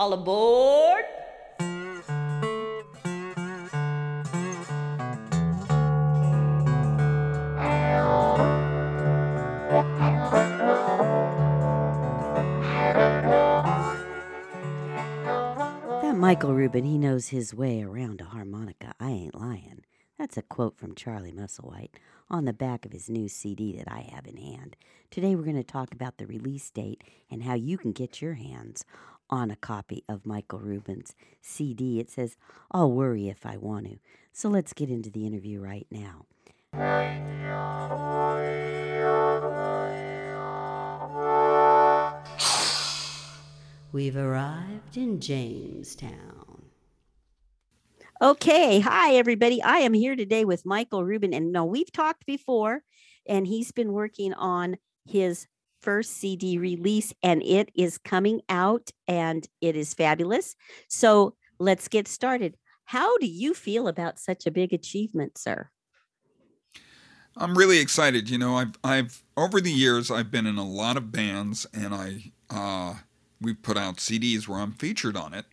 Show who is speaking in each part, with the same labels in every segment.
Speaker 1: All aboard!
Speaker 2: That Michael Rubin, he knows his way around a harmonica. I ain't lying. That's a quote from Charlie Musselwhite on the back of his new CD that I have in hand. Today we're going to talk about the release date and how you can get your hands on a copy of Michael Rubin's CD. It says, I'll worry if I want to. So let's get into the interview right now. We've arrived in Jamestown. Okay, hi everybody. I am here today with Michael Rubin, and no, we've talked before, and he's been working on his first CD release, and it is coming out, and it is fabulous. So let's get started. How do you feel about such a big achievement, sir?
Speaker 3: I'm really excited. You know, I've I've over the years I've been in a lot of bands, and I uh, we've put out CDs where I'm featured on it.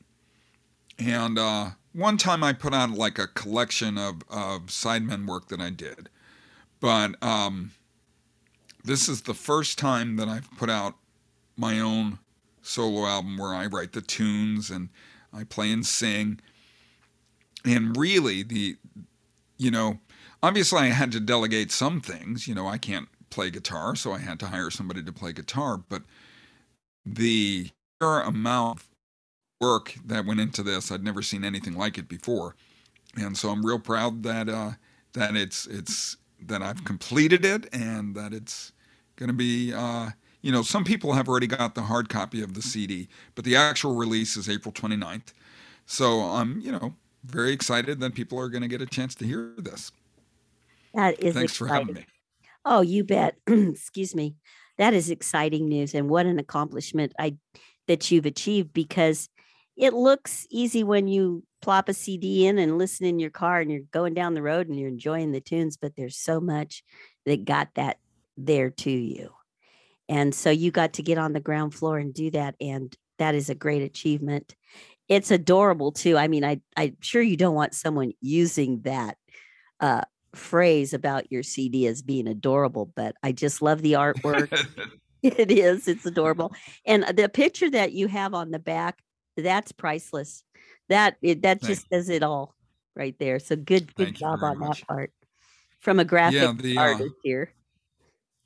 Speaker 3: And uh, one time I put out like a collection of of sidemen work that I did, but um, this is the first time that I've put out my own solo album where I write the tunes and I play and sing. And really, the you know obviously I had to delegate some things. You know, I can't play guitar, so I had to hire somebody to play guitar. But the amount of work that went into this, I'd never seen anything like it before, and so I'm real proud that uh, that it's it's that I've completed it and that it's going to be. Uh, you know, some people have already got the hard copy of the CD, but the actual release is April 29th. So I'm, you know, very excited that people are going to get a chance to hear this.
Speaker 2: That is
Speaker 3: Thanks
Speaker 2: exciting.
Speaker 3: for having me.
Speaker 2: Oh, you bet. Excuse me. That is exciting news and what an accomplishment I that you've achieved because it looks easy when you plop a CD in and listen in your car and you're going down the road and you're enjoying the tunes, but there's so much that got that there to you. And so you got to get on the ground floor and do that and that is a great achievement. It's adorable too. I mean, I I'm sure you don't want someone using that uh phrase about your CD as being adorable, but I just love the artwork. it is, it's adorable. And the picture that you have on the back, that's priceless. That it, that
Speaker 3: Thank-
Speaker 2: just does it all right there. So good good
Speaker 3: Thank
Speaker 2: job on
Speaker 3: much.
Speaker 2: that part. From a graphic
Speaker 3: Yeah, the, uh,
Speaker 2: artist here.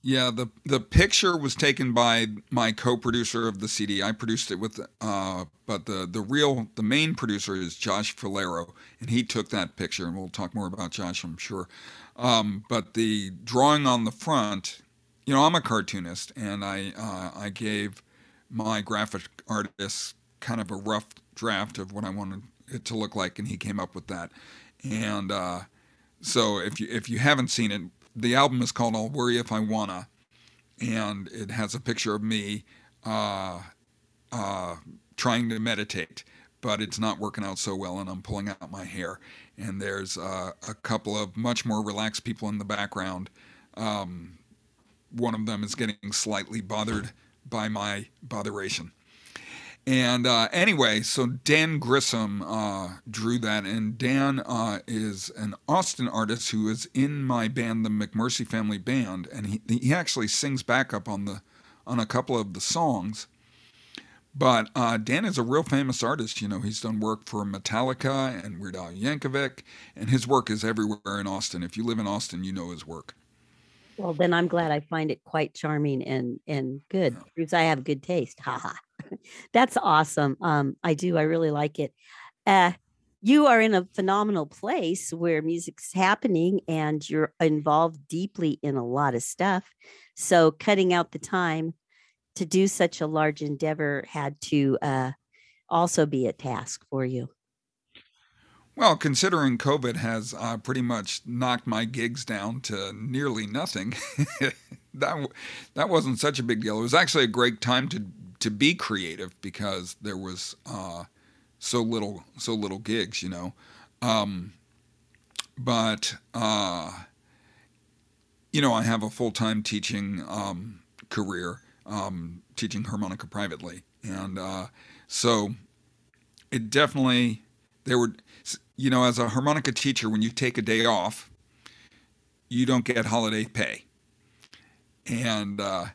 Speaker 3: Yeah, the the picture was taken by my co-producer of the CD. I produced it with, uh, but the the real the main producer is Josh Fulero, and he took that picture. And we'll talk more about Josh, I'm sure. Um, but the drawing on the front, you know, I'm a cartoonist, and I uh, I gave my graphic artist kind of a rough draft of what I wanted it to look like, and he came up with that. And uh, so if you if you haven't seen it, the album is called "I'll Worry If I Wanna," and it has a picture of me uh, uh, trying to meditate, but it's not working out so well, and I'm pulling out my hair. And there's uh, a couple of much more relaxed people in the background. Um, one of them is getting slightly bothered by my botheration. And uh, anyway, so Dan Grissom uh, drew that, and Dan uh, is an Austin artist who is in my band, the McMurcy Family Band, and he he actually sings backup on the on a couple of the songs. But uh, Dan is a real famous artist. You know, he's done work for Metallica and Weird Al Yankovic, and his work is everywhere in Austin. If you live in Austin, you know his work.
Speaker 2: Well, then I'm glad I find it quite charming and and good. Proves I have good taste. Haha. That's awesome. Um, I do. I really like it. Uh, you are in a phenomenal place where music's happening and you're involved deeply in a lot of stuff. So cutting out the time to do such a large endeavor had to uh, also be a task for you.
Speaker 3: Well, considering COVID has uh, pretty much knocked my gigs down to nearly nothing, that that wasn't such a big deal. It was actually a great time to to be creative because there was uh, so little so little gigs, you know. Um, but uh, you know, I have a full time teaching um, career, um, teaching harmonica privately, and uh, so it definitely there were you know as a harmonica teacher when you take a day off you don't get holiday pay and uh,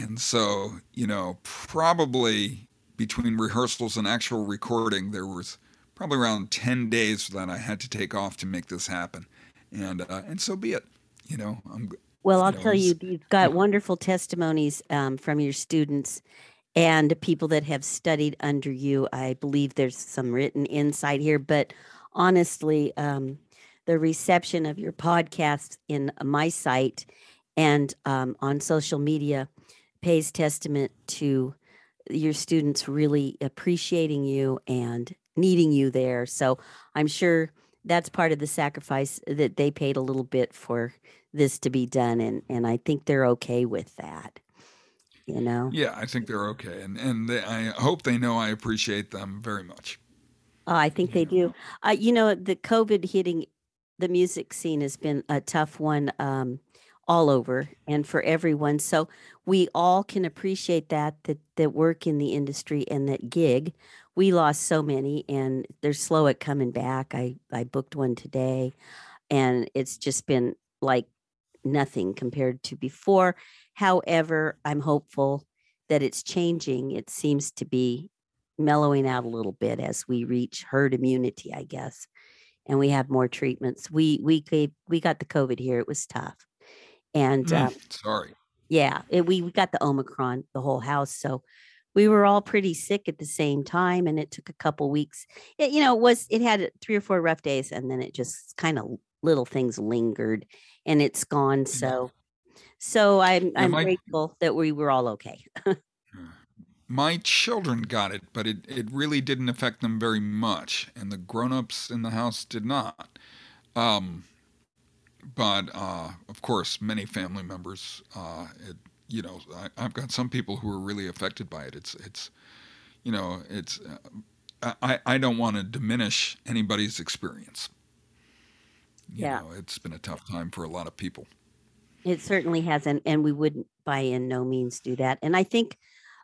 Speaker 3: and so you know probably between rehearsals and actual recording there was probably around 10 days that I had to take off to make this happen. And uh, and so be it. You know I'm
Speaker 2: well I'll know, tell you you've got wonderful testimonies um, from your students and people that have studied under you. I believe there's some written insight here, but honestly, um, the reception of your podcast in my site and um, on social media pays testament to your students really appreciating you and needing you there. So I'm sure that's part of the sacrifice that they paid a little bit for this to be done, and and I think they're okay with that you know?
Speaker 3: Yeah i think they're okay and and they, i hope they know i appreciate them very much.
Speaker 2: Oh, i think they do. Uh, you know the covid hitting the music scene has been a tough one um, all over and for everyone so we all can appreciate that that that work in the industry and that gig we lost so many and they're slow at coming back i i booked one today and it's just been like nothing compared to before However, I'm hopeful that it's changing. It seems to be mellowing out a little bit as we reach herd immunity, I guess, and we have more treatments. We we we got the COVID here. It was tough, and mm,
Speaker 3: um, sorry,
Speaker 2: yeah, it, we we got the Omicron, the whole house. So we were all pretty sick at the same time, and it took a couple weeks. It, you know, it was it had three or four rough days, and then it just kind of little things lingered, and it's gone. So so I'm I'm my, grateful that we were all okay.
Speaker 3: my children got it, but it, it really didn't affect them very much, and the grown-ups in the house did not. Um, but uh, of course, many family members, uh, it, you know, I, have got some people who are really affected by it. It's it's, you know, it's. Uh, I I don't want to diminish anybody's experience. You yeah, know, it's been a tough time for a lot of people.
Speaker 2: It certainly hasn't, and we wouldn't by in no means do that. And I think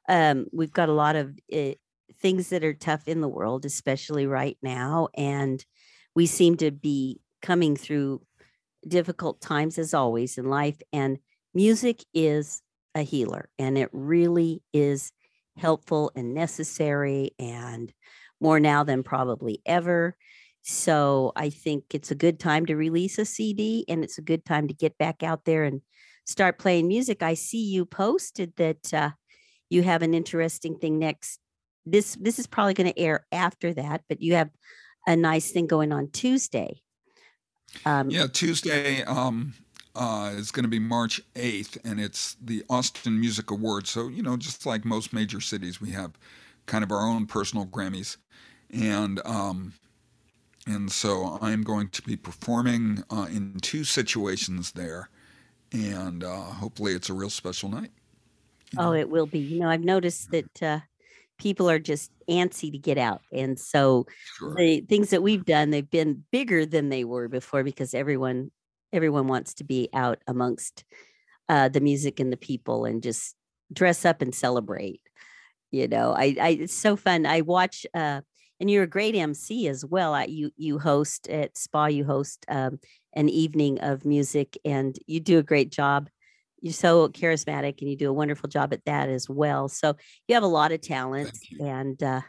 Speaker 2: um, we've got a lot of uh, things that are tough in the world, especially right now, and we seem to be coming through difficult times as always in life. And music is a healer, and it really is helpful and necessary, and more now than probably ever. So I think it's a good time to release a CD and it's a good time to get back out there and start playing music. I see you posted that uh, you have an interesting thing next. This this is probably going to air after that, but you have a nice thing going on Tuesday.
Speaker 3: Um, yeah, Tuesday um, uh, is going to be March 8th, and it's the Austin Music Awards. So, you know, just like most major cities, we have kind of our own personal Grammys. And um, and so I'm going to be performing uh, in two situations there, and uh, hopefully it's a real special night.
Speaker 2: Oh, it will be. You know, I've noticed that uh, people are just antsy to get out, and so sure. the things that we've done, they've been bigger than they were before because everyone everyone wants to be out amongst uh, the music and the people and just dress up and celebrate. You know, I, I it's so fun. I watch uh, and you're a great MC as well. you you host at Spa. You host um, an evening of music, and you do a great job. You're so charismatic, and you do a wonderful job at that as well. So you have a lot of talent, and uh,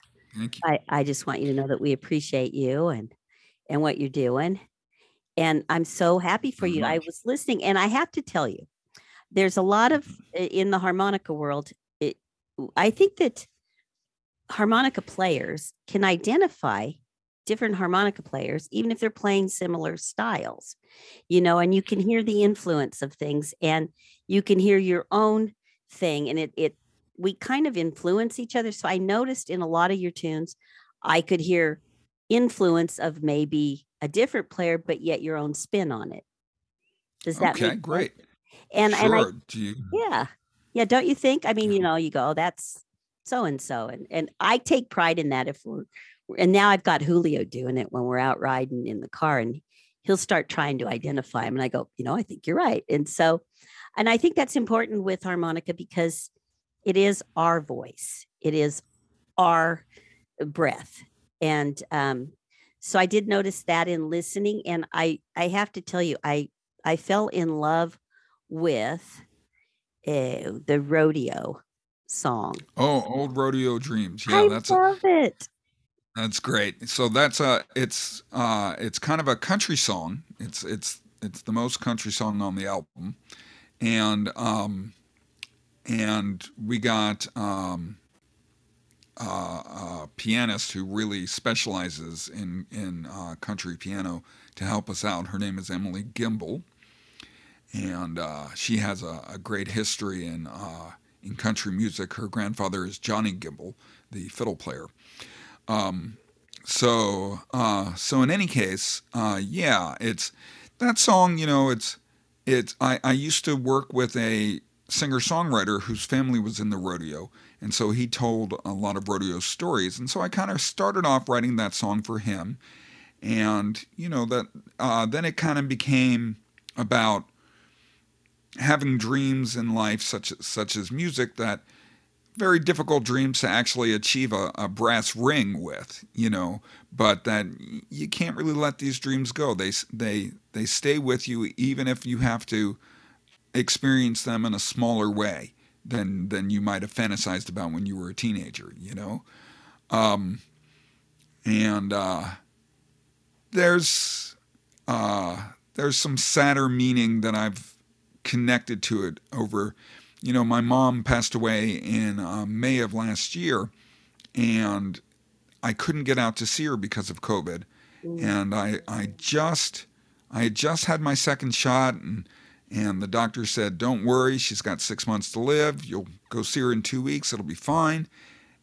Speaker 2: I I just want you to know that we appreciate you and and what you're doing. And I'm so happy for you. I was listening, and I have to tell you, there's a lot of in the harmonica world. It, I think that harmonica players can identify different harmonica players, even if they're playing similar styles, you know, and you can hear the influence of things and you can hear your own thing. And it, it, we kind of influence each other. So I noticed in a lot of your tunes, I could hear influence of maybe a different player, but yet your own spin on it. Does that
Speaker 3: okay? great.
Speaker 2: And sure. and I, you... yeah, yeah. Don't you think? I mean, you know, you go, oh, that's so and so and and I take pride in that if we're and now I've got Julio doing it when we're out riding in the car and he'll start trying to identify him and I go, you know, I think you're right. And so and I think that's important with harmonica because it is our voice. It is our breath. and um, so I did notice that in listening, and I I have to tell you, I I fell in love with uh, the rodeo song.
Speaker 3: Oh, old rodeo dreams. Yeah,
Speaker 2: I
Speaker 3: that's
Speaker 2: love
Speaker 3: a,
Speaker 2: it.
Speaker 3: That's great. So that's a it's uh it's kind of a country song. It's it's it's the most country song on the album, and um and we got um uh, a pianist who really specializes in in uh, country piano to help us out. Her name is Emily Gimble, and uh, she has a, a, great history in uh, in country music. Her grandfather is Johnny Gimble, the fiddle player. Um, so uh, so in any case, uh, yeah, it's that song. You know, it's it's. I, I used to work with a singer songwriter whose family was in the rodeo and so he told a lot of rodeo stories. And so I kind of started off writing that song for him. And, you know, that uh, then it kind of became about having dreams in life, such, such as music, that very difficult dreams to actually achieve a, a brass ring with, you know, but that you can't really let these dreams go. They, they, they stay with you even if you have to experience them in a smaller way than than you might have fantasized about when you were a teenager, you know. Um, and uh, there's uh, there's some sadder meaning that I've connected to it over. You know, my mom passed away in uh, May of last year, and I couldn't get out to see her because of COVID. Mm. And I I just I had just had my second shot and and the doctor said, Don't worry, she's got six months to live. You'll go see her in two weeks, it'll be fine.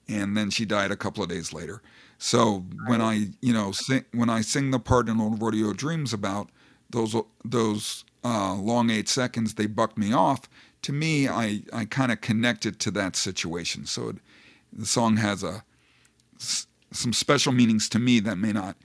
Speaker 3: And then she died a couple of days later. So when I, you know, sing, when I sing the part in Old Rodeo Dreams about those those uh, long eight seconds, they bucked me off. To me, I, I kind of connected to that situation. So it, the song has a some special meanings to me that may not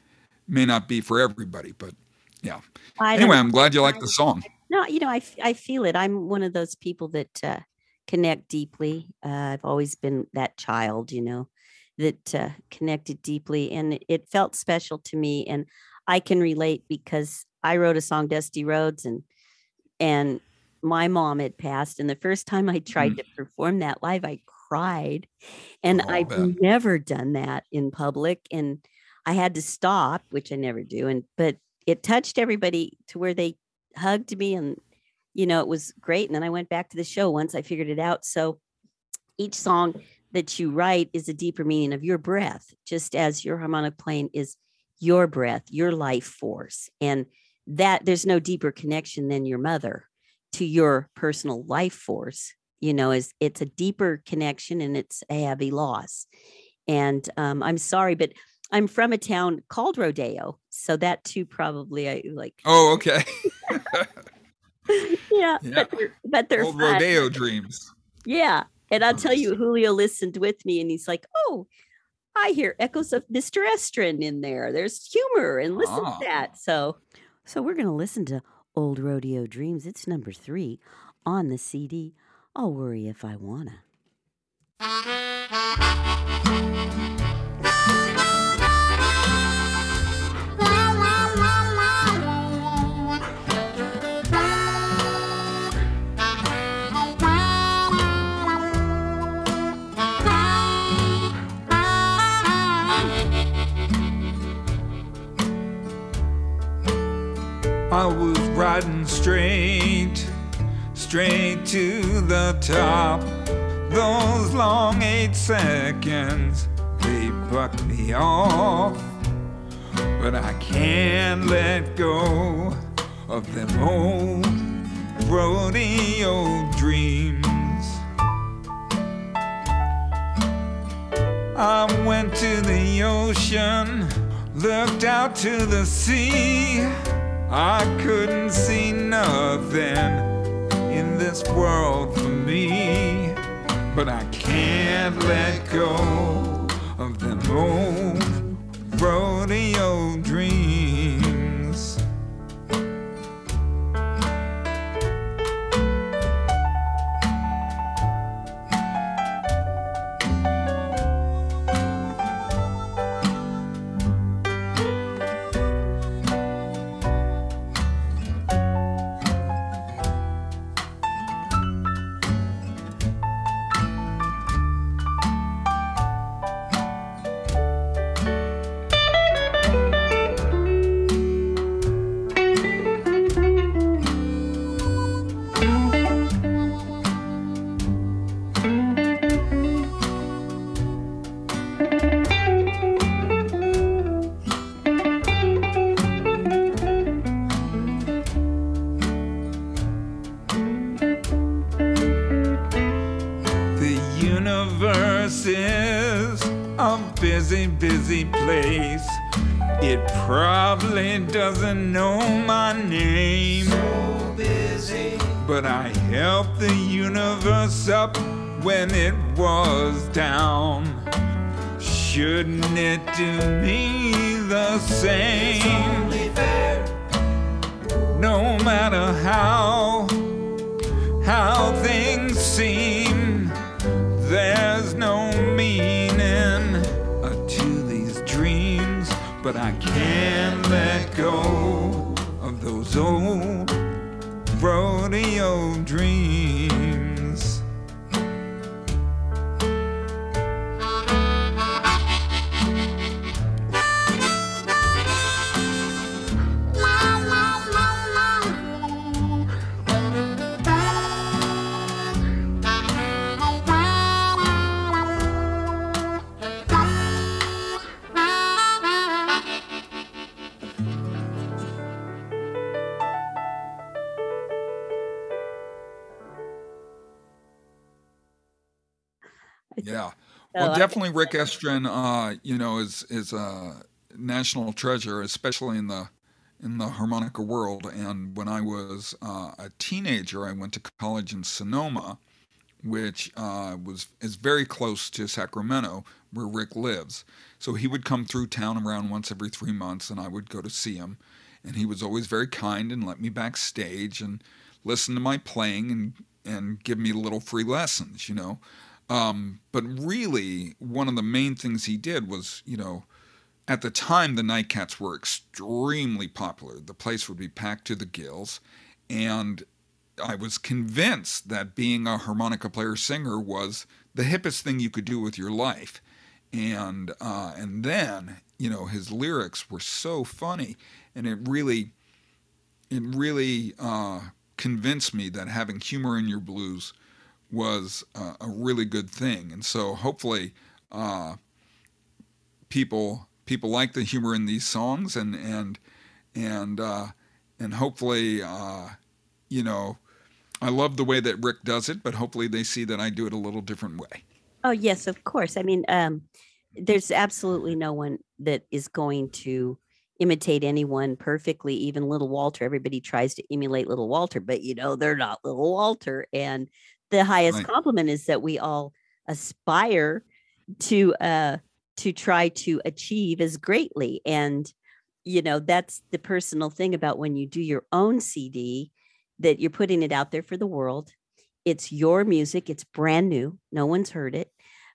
Speaker 3: may not be for everybody, but yeah. Anyway, I'm glad you like the song.
Speaker 2: No, you know, I, I feel it. I'm one of those people that uh, connect deeply. Uh, I've always been that child, you know, that uh, connected deeply. And it, it felt special to me. And I can relate because I wrote a song, Dusty Roads, and and my mom had passed. And the first time I tried mm. to perform that live, I cried. And oh, I've man. never done that in public. And I had to stop, which I never do. And but it touched everybody to where they hugged me and you know it was great and then i went back to the show once i figured it out so each song that you write is a deeper meaning of your breath just as your harmonic plane is your breath your life force and that there's no deeper connection than your mother to your personal life force you know is it's a deeper connection and it's a heavy loss and um, i'm sorry but I'm from a town called Rodeo, so that too probably I like.
Speaker 3: Oh, okay.
Speaker 2: yeah, yeah, but they're, but they're
Speaker 3: Old rodeo dreams.
Speaker 2: Yeah, and I'll tell you, Julio listened with me, and he's like, "Oh, I hear echoes of Mr. Estrin in there. There's humor, and listen ah. to that." So, so we're gonna listen to Old Rodeo Dreams. It's number three on the CD. I'll worry if I wanna.
Speaker 1: I was riding straight, straight to the top. Those long eight seconds, they bucked me off. But I can't let go of them old rodeo dreams. I went to the ocean, looked out to the sea. I couldn't see nothing in this world for me, but I can't let go of them old rodeo
Speaker 3: Well, definitely Rick Estrin, uh, you know, is is a national treasure, especially in the in the harmonica world. And when I was uh, a teenager, I went to college in Sonoma, which uh, was is very close to Sacramento, where Rick lives. So he would come through town around once every three months, and I would go to see him. And he was always very kind and let me backstage and listen to my playing and and give me little free lessons, you know. Um, but really, one of the main things he did was, you know, at the time the Nightcats were extremely popular. The place would be packed to the gills, and I was convinced that being a harmonica player singer was the hippest thing you could do with your life. And uh, and then, you know, his lyrics were so funny, and it really, it really uh, convinced me that having humor in your blues was uh, a really good thing. And so hopefully uh, people people like the humor in these songs and and and uh, and hopefully uh, you know I love the way that Rick does it, but hopefully they see that I do it a little different way.
Speaker 2: Oh yes, of course. I mean, um, there's absolutely no one that is going to imitate anyone perfectly. Even Little Walter. Everybody tries to emulate Little Walter, but you know they're not Little Walter. And the highest
Speaker 3: Right.
Speaker 2: compliment is that we all aspire to uh to try to achieve as greatly. And you know that's the personal thing about when you do your own CD that you're putting it out there for the world. It's your music, it's brand new, no one's heard it,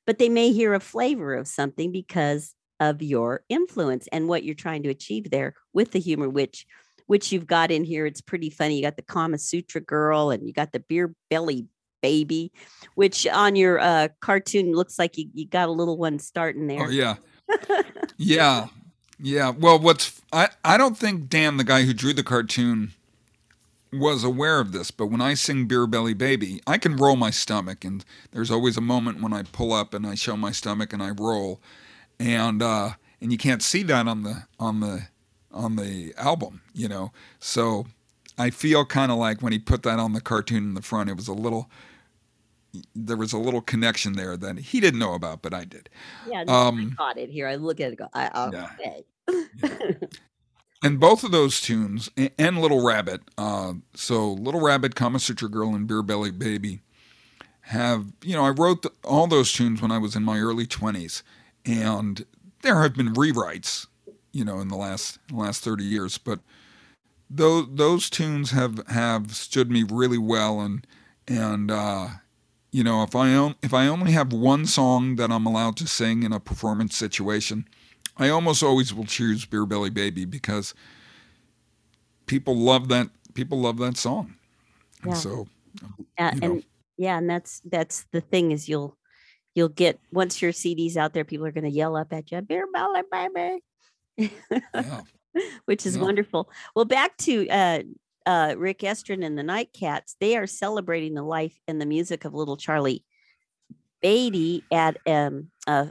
Speaker 2: but they may hear a flavor of something because of your influence and what you're trying to achieve there with the humor, which which you've got in here. It's pretty funny. You got the Kama Sutra girl and you got the beer belly baby, which on your uh, cartoon looks like you, you got a little one starting there.
Speaker 3: Oh yeah, yeah, yeah. Well, what's I I don't think Dan, the guy who drew the cartoon, was aware of this. But when I sing "Beer Belly Baby," I can roll my stomach, and there's always a moment when I pull up and I show my stomach and I roll, and uh, and you can't see that on the on the on the album, you know. So I feel kind of like when he put that on the cartoon in the front, it was a little. There was a little connection there that he didn't know about, but I did.
Speaker 2: Yeah, no,
Speaker 3: Um,
Speaker 2: I caught it here. I look at it. Go, I,
Speaker 3: Yeah.
Speaker 2: okay.
Speaker 3: And both of those tunes and Little Rabbit, uh, so Little Rabbit, Kama Sutra Girl, and Beer Belly Baby have, you know, I wrote the, all those tunes when I was in my early 20s. And there have been rewrites, you know, in the last last 30 years. But those, those tunes have, have stood me really well. And, and uh, you know, if I, on, if I only have one song that I'm allowed to sing in a performance situation, I almost always will choose Beer Belly Baby because people love that people love that song. And
Speaker 2: Yeah.
Speaker 3: so
Speaker 2: Yeah,
Speaker 3: you know.
Speaker 2: and yeah, and that's that's the thing is you'll you'll get once your CD's out there, people are going to yell up at you, "Beer belly, baby,"
Speaker 3: yeah.
Speaker 2: which is
Speaker 3: Yeah.
Speaker 2: wonderful. Well, back to uh, uh, Rick Estrin and the Nightcats. They are celebrating the life and the music of little Charlie Baty at um, uh,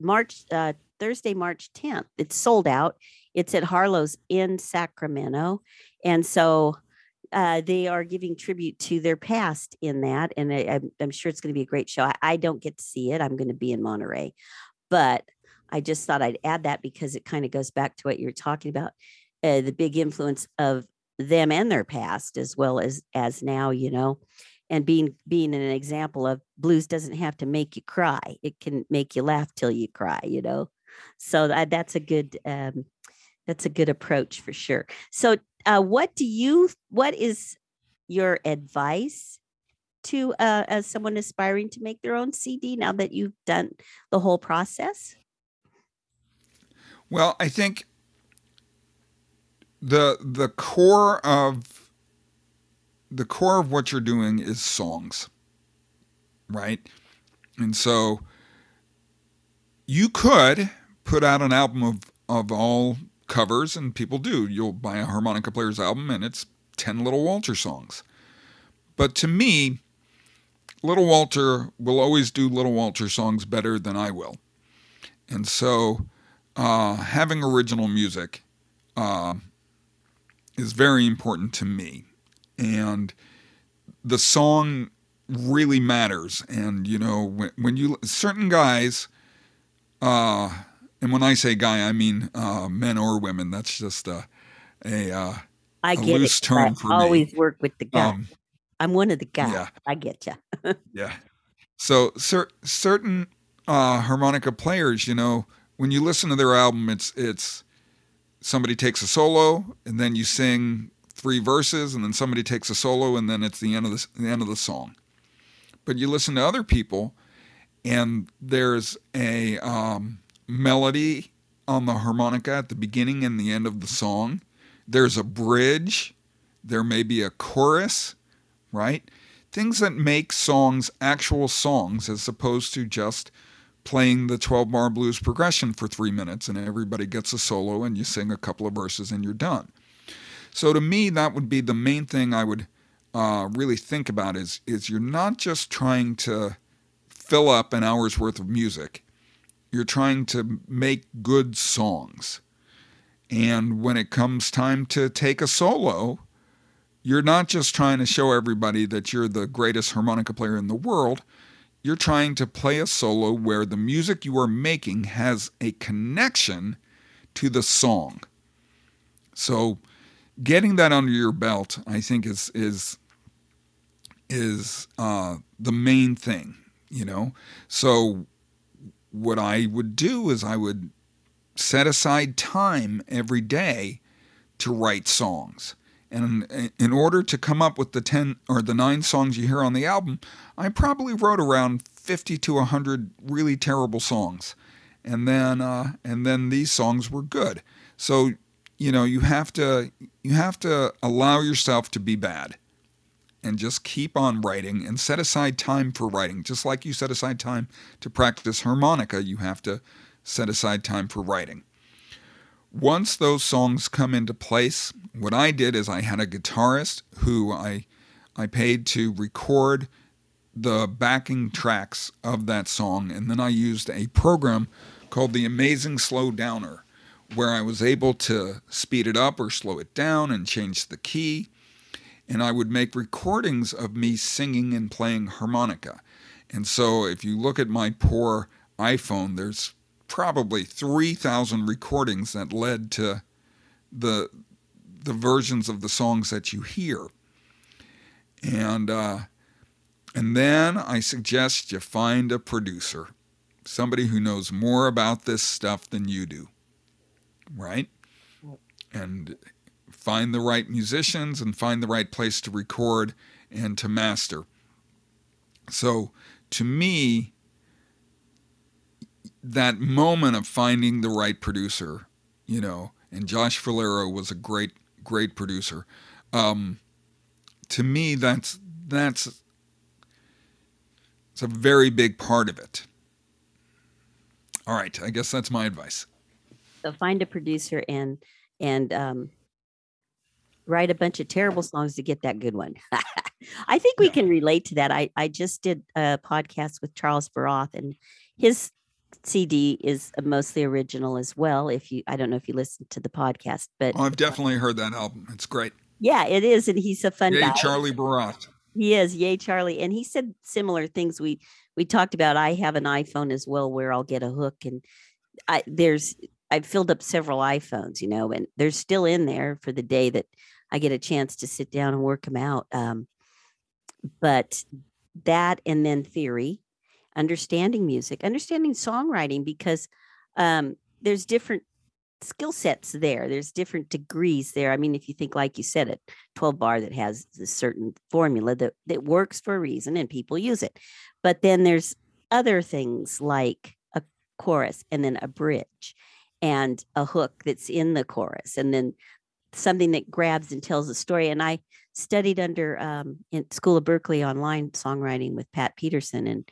Speaker 2: March uh, Thursday, March 10th. It's sold out. It's at Harlow's in Sacramento, and so uh, they are giving tribute to their past in that, and I, I'm, I'm sure it's going to be a great show. I, I don't get to see it. I'm going to be in Monterey, but I just thought I'd add that because it kind of goes back to what you're talking about, uh, the big influence of them and their past as well as as now, you know, and being being an example of blues doesn't have to make you cry; it can make you laugh till you cry, you know. So that, that's a good um, that's a good approach for sure. So, uh, what do you? What is your advice to uh, as someone aspiring to make their own CD now that you've done the whole process?
Speaker 3: Well, I think the the core of the core of what you're doing is songs, right? And so you could put out an album of of all covers, and people do. You'll buy a harmonica player's album, and it's ten Little Walter songs. But to me, Little Walter will always do Little Walter songs better than I will, and so uh, having original music uh, is very important to me. And the song really matters. And, you know, when, when you, certain guys, uh, and when I say guy, I mean uh, men or women. That's just a, a, uh,
Speaker 2: I
Speaker 3: a
Speaker 2: get
Speaker 3: loose
Speaker 2: it.
Speaker 3: term
Speaker 2: I
Speaker 3: for me.
Speaker 2: always work with the guy.
Speaker 3: Um,
Speaker 2: I'm one of the guys.
Speaker 3: yeah.
Speaker 2: I get you.
Speaker 3: Yeah. So cer- certain uh, harmonica players, you know, when you listen to their album, it's it's somebody takes a solo and then you sing three verses, and then somebody takes a solo, and then it's the end of the, the end of the song. But you listen to other people, and there's a um, melody on the harmonica at the beginning and the end of the song. There's a bridge. There may be a chorus, right? Things that make songs actual songs as opposed to just playing the 12 bar blues progression for three minutes and everybody gets a solo and you sing a couple of verses and you're done. So to me, that would be the main thing I would uh, really think about is, is you're not just trying to fill up an hour's worth of music. You're trying to make good songs. And when it comes time to take a solo, you're not just trying to show everybody that you're the greatest harmonica player in the world. You're trying to play a solo where the music you are making has a connection to the song. So, getting that under your belt, I think, is is is uh, the main thing. You know, so what I would do is I would set aside time every day to write songs. And in order to come up with the 10 or the 9 songs you hear on the album, I probably wrote around 50 to 100 really terrible songs. And then uh, and then these songs were good. So, you know, you have to you have to allow yourself to be bad and just keep on writing and set aside time for writing. Just like you set aside time to practice harmonica, you have to set aside time for writing. Once those songs come into place, what I did is I had a guitarist who I I paid to record the backing tracks of that song and then I used a program called the Amazing Slow Downer where I was able to speed it up or slow it down and change the key and I would make recordings of me singing and playing harmonica. And so if you look at my poor iPhone, there's probably 3,000 recordings that led to the the versions of the songs that you hear. And uh, and then I suggest you find a producer, somebody who knows more about this stuff than you do, right? And find the right musicians and find the right place to record and to master. So, to me, that moment of finding the right producer, you know, and Josh Fulero was a great, great producer. Um, to me, that's that's it's a very big part of it. All right, I guess that's my advice.
Speaker 2: So find a producer and and um, write a bunch of terrible songs to get that good one. I think we
Speaker 3: Yeah.
Speaker 2: can relate to that. I I just did a podcast with Charles Baroth, and his CD is mostly original as well. If you, I don't know if you listened to the podcast, but
Speaker 3: Oh, I've definitely heard that album. It's great.
Speaker 2: yeah, it is, and he's a fun
Speaker 3: Yay,
Speaker 2: guy.
Speaker 3: Charlie Barat.
Speaker 2: He is, yay, Charlie. And he said similar things. We we talked about. I have an iPhone as well, where I'll get a hook, and I there's I've filled up several iPhones, you know, and they're still in there for the day that I get a chance to sit down and work them out. Um, but that and then theory, understanding music, understanding songwriting, because um, there's different skill sets there. There's different degrees there. I mean, if you think, like you said, a 12 bar that has a certain formula that, that works for a reason and people use it. But then there's other things like a chorus and then a bridge and a hook that's in the chorus and then something that grabs and tells a story. And I studied under um, in School of Berklee online songwriting with Pat Pattison, and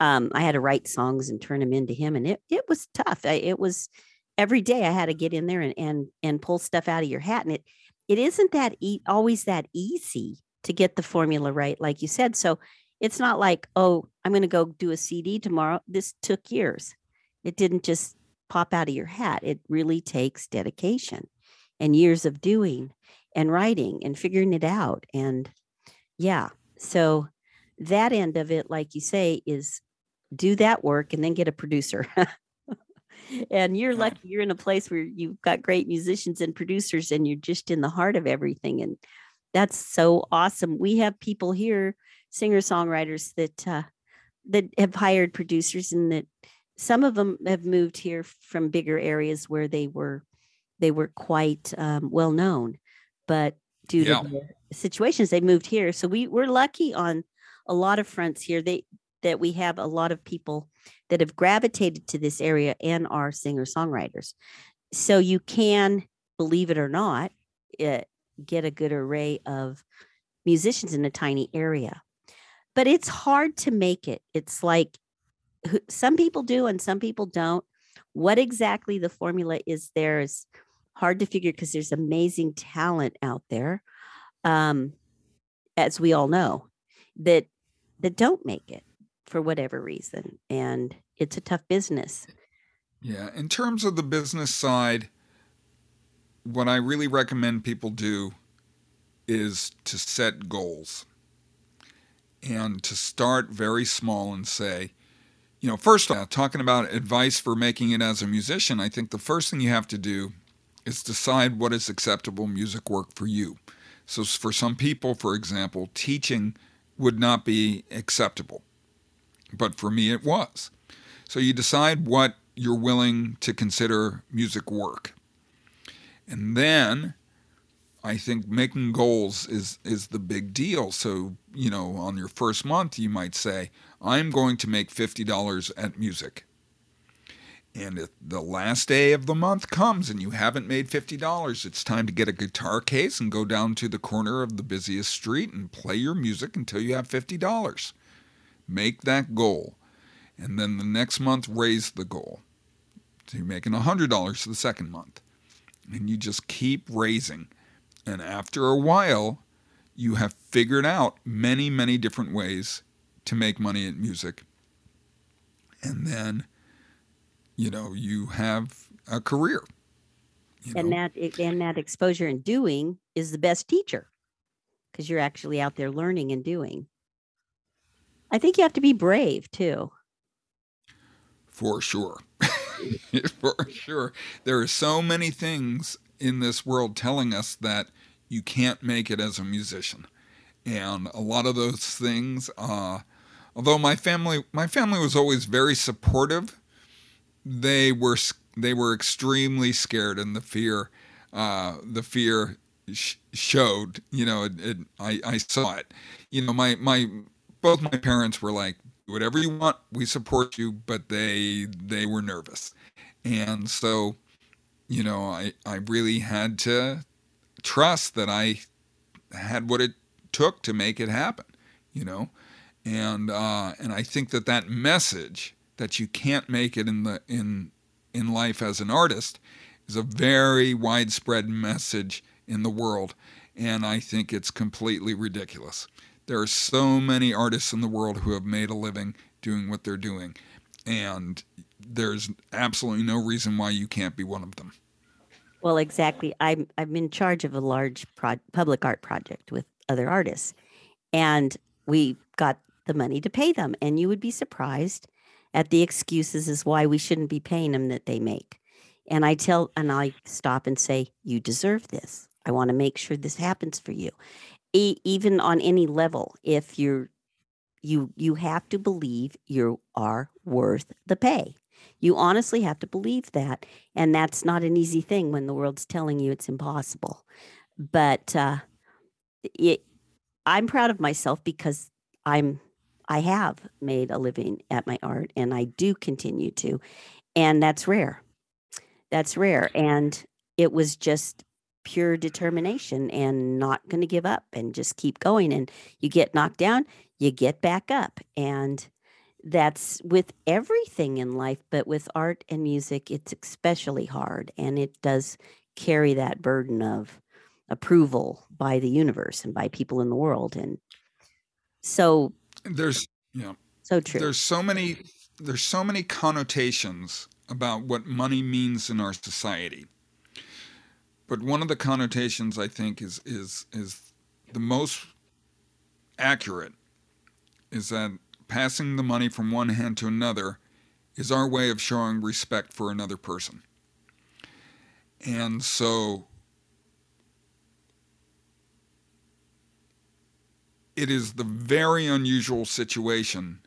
Speaker 2: um, I had to write songs and turn them into him, and it it was tough. I, it was every day I had to get in there and and and pull stuff out of your hat, and it it isn't that e- always that easy to get the formula right, like you said. So it's not like oh I'm going to go do a CD tomorrow. This took years. It didn't just pop out of your hat. It really takes dedication and years of doing and writing and figuring it out. And yeah, so that end of it, like you say, is do that work and then get a producer. and you're lucky you're in a place where you've got great musicians and producers and you're just in the heart of everything. And that's so awesome. We have people here, singer songwriters that uh, that have hired producers and that some of them have moved here from bigger areas where they were they were quite um, well known, but due yeah. to the situations, they moved here. So we we're lucky on a lot of fronts here. They that we have a lot of people that have gravitated to this area and are singer songwriters. So you can, believe it or not, uh, get a good array of musicians in a tiny area. But it's hard to make it. It's like some people do and some people don't. What exactly the formula is there is hard to figure because there's amazing talent out there, um, as we all know, that that don't make it for whatever reason, and it's a tough business.
Speaker 3: Yeah, in terms of the business side, what I really recommend people do is to set goals and to start very small and say, you know, first off, talking about advice for making it as a musician, I think the first thing you have to do is decide what is acceptable music work for you. So, for some people, for example, teaching would not be acceptable, but for me, it was. So, you decide what you're willing to consider music work. And then I think making goals is is the big deal. So, you know, on your first month you might say, I'm going to make $50 at music. And if the last day of the month comes and you haven't made $50, it's time to get a guitar case and go down to the corner of the busiest street and play your music until you have $50. Make that goal. And then the next month, raise the goal. So you're making $100 the second month. And you just keep raising. And after a while, you have figured out many, many different ways to make money at music. And then you know you have a career
Speaker 2: and know? that and that exposure and doing is the best teacher because you're actually out there learning and doing i think you have to be brave too
Speaker 3: for sure for sure there are so many things in this world telling us that you can't make it as a musician and a lot of those things uh, although my family my family was always very supportive they were they were extremely scared, and the fear uh, the fear sh- showed. You know, it, it, I I saw it. You know, my my both my parents were like, whatever you want, we support you, but they they were nervous, and so you know, I I really had to trust that I had what it took to make it happen. You know, and uh, and I think that that message that you can't make it in the in in life as an artist is a very widespread message in the world and I think it's completely ridiculous. There are so many artists in the world who have made a living doing what they're doing and there's absolutely no reason why you can't be one of them.
Speaker 2: Well, exactly. I'm I'm in charge of a large pro- public art project with other artists, And we got the money to pay them. And you would be surprised at the excuses as why we shouldn't be paying them that they make. And I tell, and I stop and say, You deserve this. I want to make sure this happens for you. E- even on any level, if you're, you, you have to believe you are worth the pay. You honestly have to believe that. And that's not an easy thing when the world's telling you it's impossible. But uh, it, I'm proud of myself because I'm I have made a living at my art and I do continue to. And that's rare. That's rare. And it was just pure determination and not going to give up and just keep going. And you get knocked down, you get back up. And that's with everything in life, but with art and music, it's especially hard. And it does carry that burden of approval by the universe and by people in the world. And so
Speaker 3: there's yeah.
Speaker 2: So true.
Speaker 3: There's so many there's so many connotations about what money means in our society. But one of the connotations I think is is is the most accurate is that passing the money from one hand to another is our way of showing respect for another person. And so it is the very unusual situation,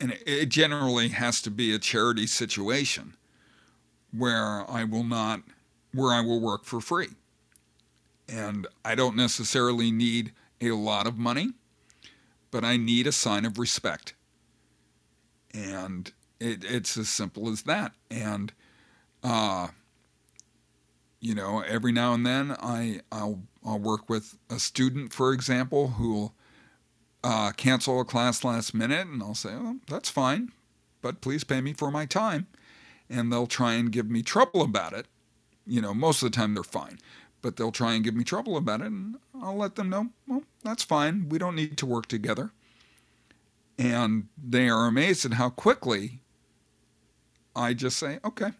Speaker 3: and it generally has to be a charity situation where I will not, where I will work for free. And I don't necessarily need a lot of money, but I need a sign of respect. And it, it's as simple as that. And, uh, you know, every now and then I, I'll I'll work with a student, for example, who'll uh, cancel a class last minute, and I'll say, oh, that's fine, but please pay me for my time. And they'll try and give me trouble about it. You know, most of the time they're fine, but they'll try and give me trouble about it, and I'll let them know, well, that's fine. We don't need to work together. And they are amazed at how quickly I just say, okay,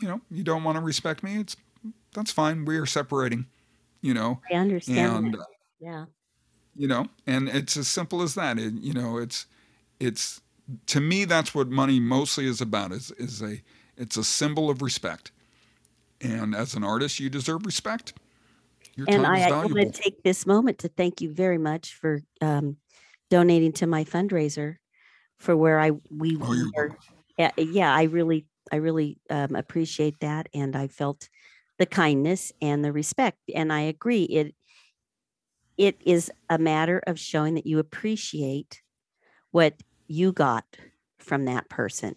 Speaker 3: you know, you don't want to respect me. It's that's fine. We are separating you know.
Speaker 2: I understand.
Speaker 3: And
Speaker 2: that. Uh, yeah.
Speaker 3: You know, and it's as simple as that. It, you know, it's it's to me that's what money mostly is about is is a it's a symbol of respect. And as an artist, you deserve respect.
Speaker 2: Your and I, I want to take this moment to thank you very much for um, donating to my fundraiser for where I we
Speaker 3: oh,
Speaker 2: were. Yeah, yeah, I really I really um, appreciate that, and I felt the kindness and the respect. And I agree. It it is a matter of showing that you appreciate what you got from that person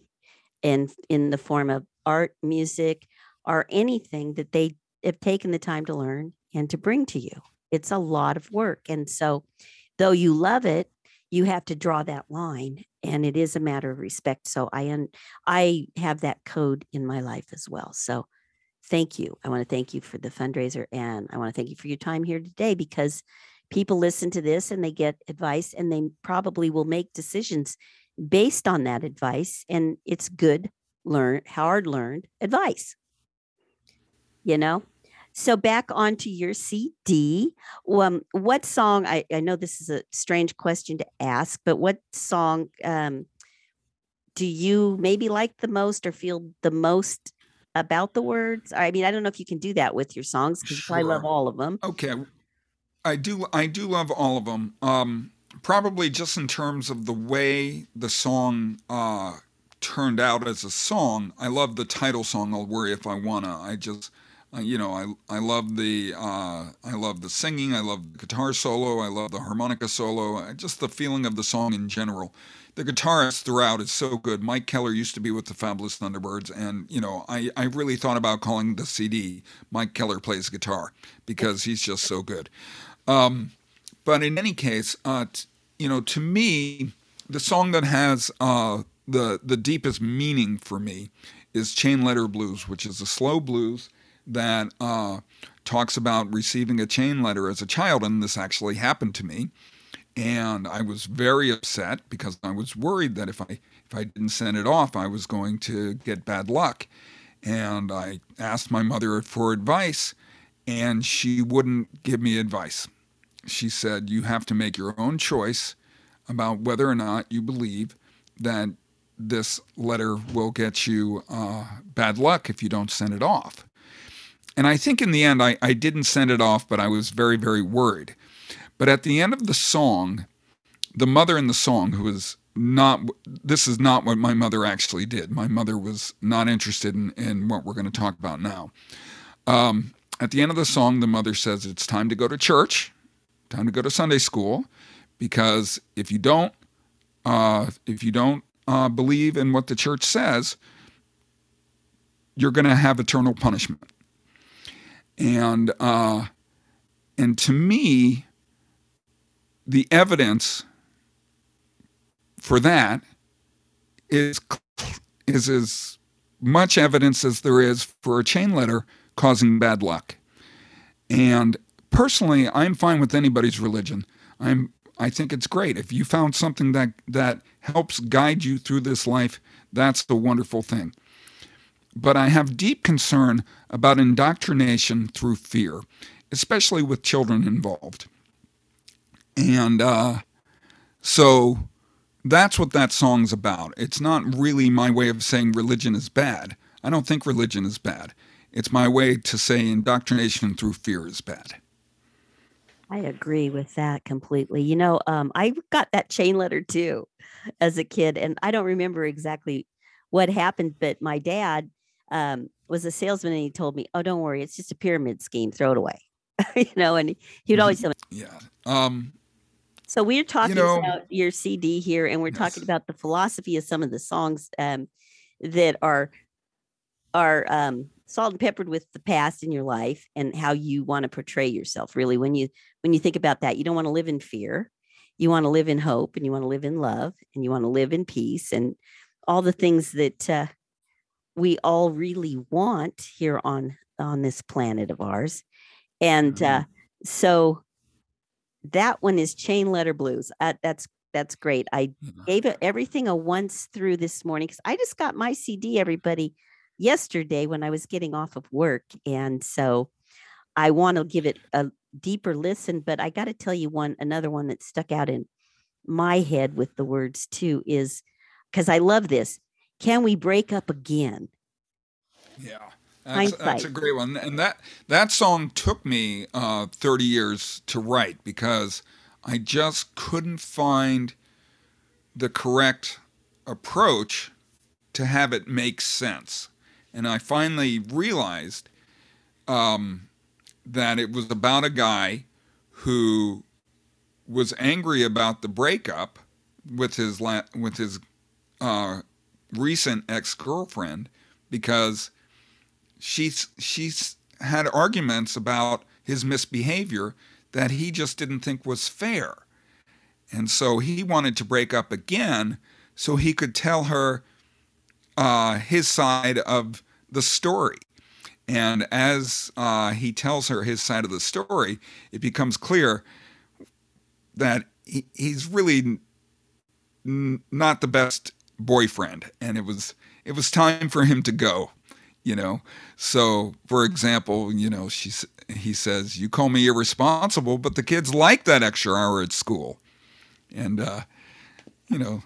Speaker 2: and in the form of art, music, or anything that they have taken the time to learn and to bring to you. It's a lot of work. And so though you love it, you have to draw that line and it is a matter of respect. So I un- I have that code in my life as well. So thank you. I want to thank you for the fundraiser and I want to thank you for your time here today because people listen to this and they get advice and they probably will make decisions based on that advice and it's good learn hard learned advice you know so back onto your cd um, what song I, I know this is a strange question to ask but what song um, do you maybe like the most or feel the most about the words? I mean, I don't know if you can do that with your songs because sure. I love all of them.
Speaker 3: Okay, I do. I do love all of them. Um, probably just in terms of the way the song uh, turned out as a song. I love the title song. I'll worry if I wanna. I just. You know, I I love the uh, I love the singing. I love the guitar solo. I love the harmonica solo. Just the feeling of the song in general the guitarist throughout is so good. Mike Keller used to be with the Fabulous Thunderbirds, and you know, I, I really thought about calling the CD "Mike Keller Plays Guitar" because he's just so good. Um, but in any case, uh, t- you know, to me, the song that has uh, the the deepest meaning for me is "Chain Letter Blues," which is a slow blues that uh, talks about receiving a chain letter as a child, and this actually happened to me. And I was very upset because I was worried that if I if I didn't send it off, I was going to get bad luck. And I asked my mother for advice, and she wouldn't give me advice. she said, You have to make your own choice about whether or not you believe that this letter will get you uh, bad luck if you don't send it off. And I think in the end, I, I didn't send it off, but I was very, very worried. But at the end of the song, the mother in the song, who was not, this is not what my mother actually did. My mother was not interested in, in what we're going to talk about now. Um, at the end of the song, the mother says, It's time to go to church, time to go to Sunday school, because if you don't, uh, if you don't uh, believe in what the church says, you're going to have eternal punishment. And uh, and to me, the evidence for that is is as much evidence as there is for a chain letter causing bad luck. And personally, I'm fine with anybody's religion. I'm I think it's great. If you found something that that helps guide you through this life, that's the wonderful thing. But I have deep concern about indoctrination through fear, especially with children involved. And uh, so that's what that song's about. It's not really my way of saying religion is bad. I don't think religion is bad. It's my way to say indoctrination through fear is bad.
Speaker 2: I agree with that completely. You know, um, I got that chain letter too as a kid, and I don't remember exactly what happened, but my dad um, was a salesman and he told me, "Oh, don't worry, it's just a pyramid scheme. Throw it away." you know, and he would always tell me.
Speaker 3: Yeah. Um,
Speaker 2: so we're talking
Speaker 3: you know,
Speaker 2: about your CD here, and we're
Speaker 3: yes.
Speaker 2: talking about the philosophy of some of the songs um, that are are um, salt and peppered with the past in your life and how you want to portray yourself. Really, when you when you think about that, you don't want to live in fear. You want to live in hope, and you want to live in love, and you want to live in peace, and all the things that uh, we all really want here on on this planet of ours. And uh, so that one is chain letter blues. Uh, that's that's great. I gave everything a once through this morning because I just got my CD, everybody, yesterday when I was getting off of work, and so I want to give it a deeper listen. But I got to tell you one another one that stuck out in my head with the words too is because I love this. Can we break up again?
Speaker 3: Yeah. That's, that's, a great one, and that that song took me uh, 30 years to write because I just couldn't find the correct approach to have it make sense, and I finally realized um, that it was about a guy who was angry about the breakup with his la- with his uh, recent ex girlfriend because she's she's had arguments about his misbehavior that he just didn't think was fair. And so he wanted to break up again so he could tell her uh, his side of the story. And as uh, he tells her his side of the story, it becomes clear that he, he's really n- not the best boyfriend, and it was it was time for him to go you know? So for example you know she he says you call me irresponsible but the kids like that extra hour at school. And uh you know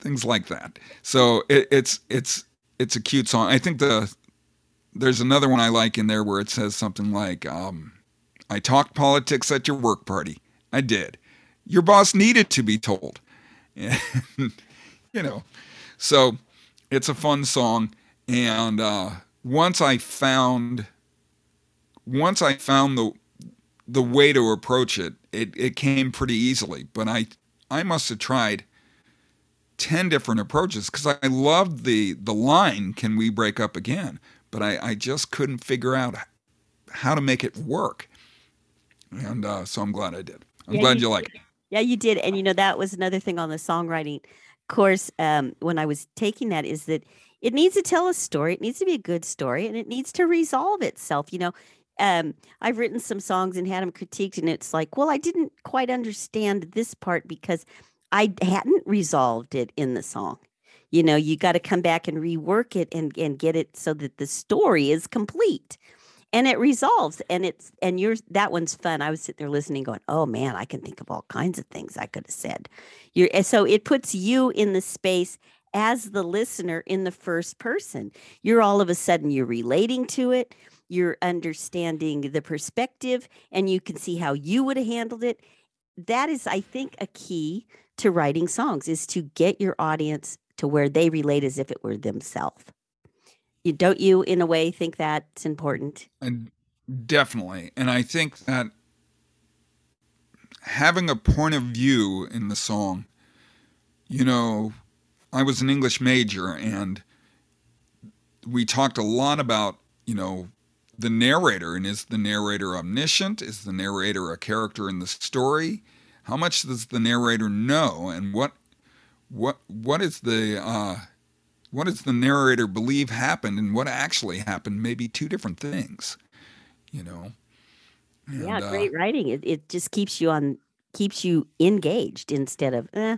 Speaker 3: things like that. So it, it's it's it's a cute song. I think the there's another one i like in there where it says something like um i talked politics at your work party. I did. Your boss needed to be told. And, you know so it's a fun song and uh, once I found once I found the the way to approach it, it, it came pretty easily. But I I must have tried ten different approaches because I loved the the line "Can we break up again?" But I, I just couldn't figure out how to make it work. And uh, so I'm glad I did. I'm yeah, glad you, you like it.
Speaker 2: Yeah, you did. And you know that was another thing on the songwriting course um, when I was taking that is that it needs to tell a story. It needs to be a good story and it needs to resolve itself. You know, um, I've written some songs and had them critiqued, and it's like, well, I didn't quite understand this part because I hadn't resolved it in the song. You know, you got to come back and rework it and, and get it so that the story is complete. And it resolves and it's and yours that one's fun. I was sitting there listening going oh man i can think of all kinds of things i could have said. You're so it puts you in the space as the listener in the first person. You're all of a sudden you're relating to it you're understanding the perspective and you can see how you would have handled it. That is i think a key to writing songs is to get your audience to where they relate as if it were themselves you don't you in a way think that's important?
Speaker 4: And definitely and i think that having a point of view in the song you know i was an english major and we talked a lot about you know the narrator and is the narrator omniscient? Is the narrator a character in the story? How much does the narrator know? And what what what is the uh, what does the narrator believe happened and what actually happened may be two different things you know?
Speaker 2: And, yeah great uh, writing. It, it just keeps you on keeps you engaged instead of eh,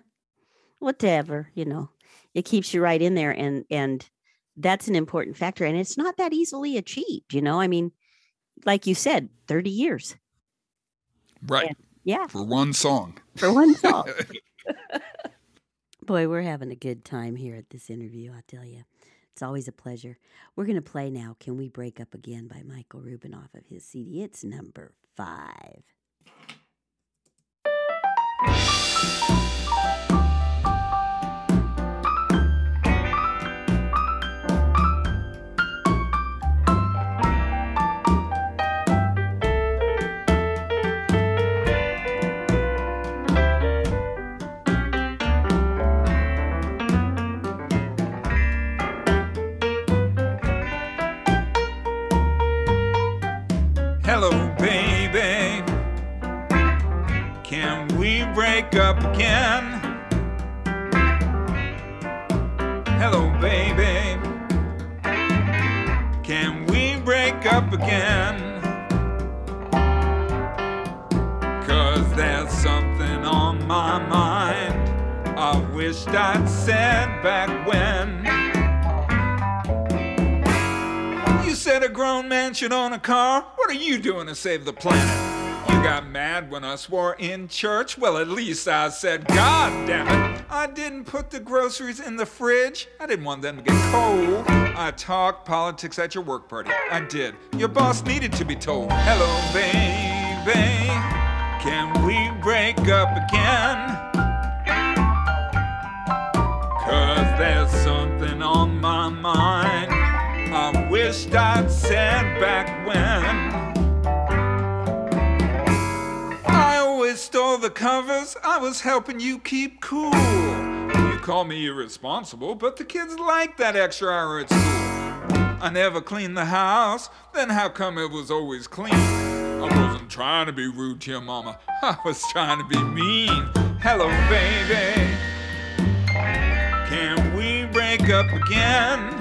Speaker 2: whatever you know? It keeps you right in there and and that's an important factor and it's not that easily achieved you know? I mean like you said 30 years.
Speaker 4: Right. And,
Speaker 2: yeah.
Speaker 4: For one song.
Speaker 2: For one song boy we're having a good time here at this interview i'll tell you it's always a pleasure. We're going to play now can we break up again by michael rubin off of his cd it's number five
Speaker 3: wake up again. Hello, baby. Can we break up again? Cause there's something on my mind. I wished I'd said back when. You said a grown man should own a car. What are you doing to save the planet? Got mad when I swore in church? Well, at least I said, God damn it. I didn't put the groceries in the fridge. I didn't want them to get cold. I talked politics at your work party. I did. Your boss needed to be told. Hello, baby. Can we break up again? Cause there's something on my mind. I wished I'd said back when. Stole the covers, I was helping you keep cool. You call me irresponsible, but the kids like that extra hour at school. I never cleaned the house, then how come it was always clean? I wasn't trying to be rude to your mama, I was trying to be mean. Hello, baby. Can we break up again?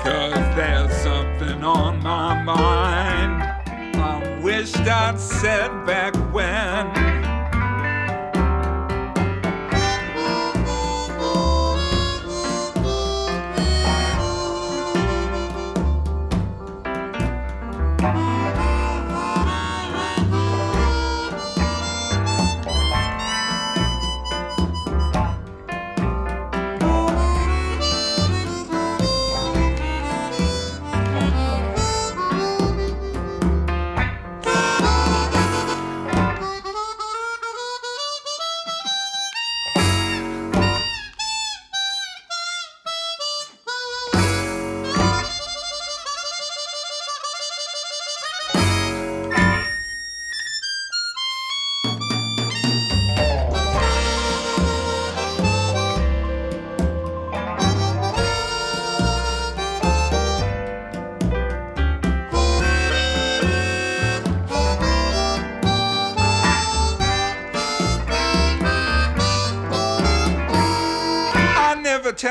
Speaker 3: Cause there's something on my mind wished I'd said back when.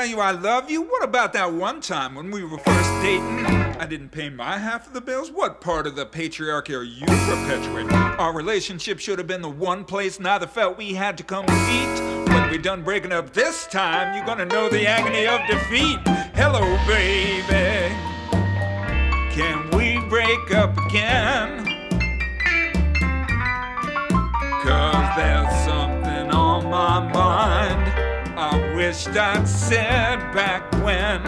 Speaker 3: Tell you I love you? What about that one time when we were first dating? I didn't pay my half of the bills? What part of the patriarchy are you perpetuating? Our relationship should have been the one place neither felt we had to come meet. When we're done breaking up this time, you're gonna know the agony of defeat. Hello, baby.
Speaker 1: Can we break up again? Cause there's something on my mind. I wished I'd said back when.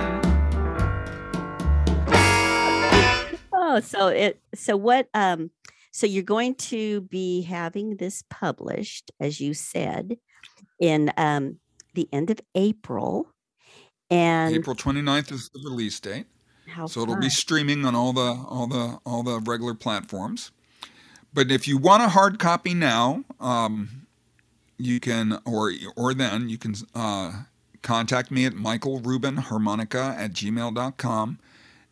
Speaker 2: Oh, so it so what um so you're going to be having this published as you said in um the end of April and
Speaker 3: April 29th is the release date.
Speaker 2: how
Speaker 3: So it'll be streaming on all the all the all the regular platforms. But if you want a hard copy now, um, you can or or then you can uh, contact me at Michael Rubin Harmonica at gmail.com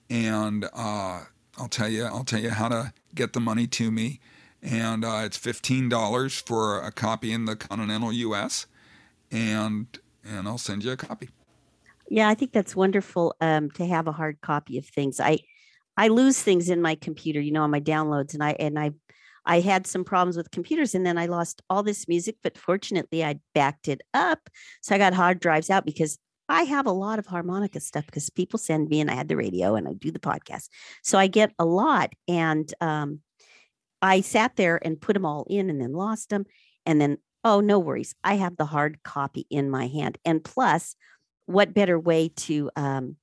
Speaker 3: and uh, I'll tell you I'll tell you how to get the money to me. And uh, it's fifteen dollars for a copy in the continental U.S. and and I'll send you a copy.
Speaker 2: Yeah, I think that's wonderful um, to have a hard copy of things. I I lose things in my computer, you know, on my downloads, and I and I I had some problems with computers, and then I lost all this music. But fortunately, I backed it up, so I got hard drives out because I have a lot of harmonica stuff because people send me, and I had the radio, and I do the podcast, so I get a lot. And um, I sat there and put them all in, and then lost them, and then oh, no worries, I have the hard copy in my hand, and plus what better way to um,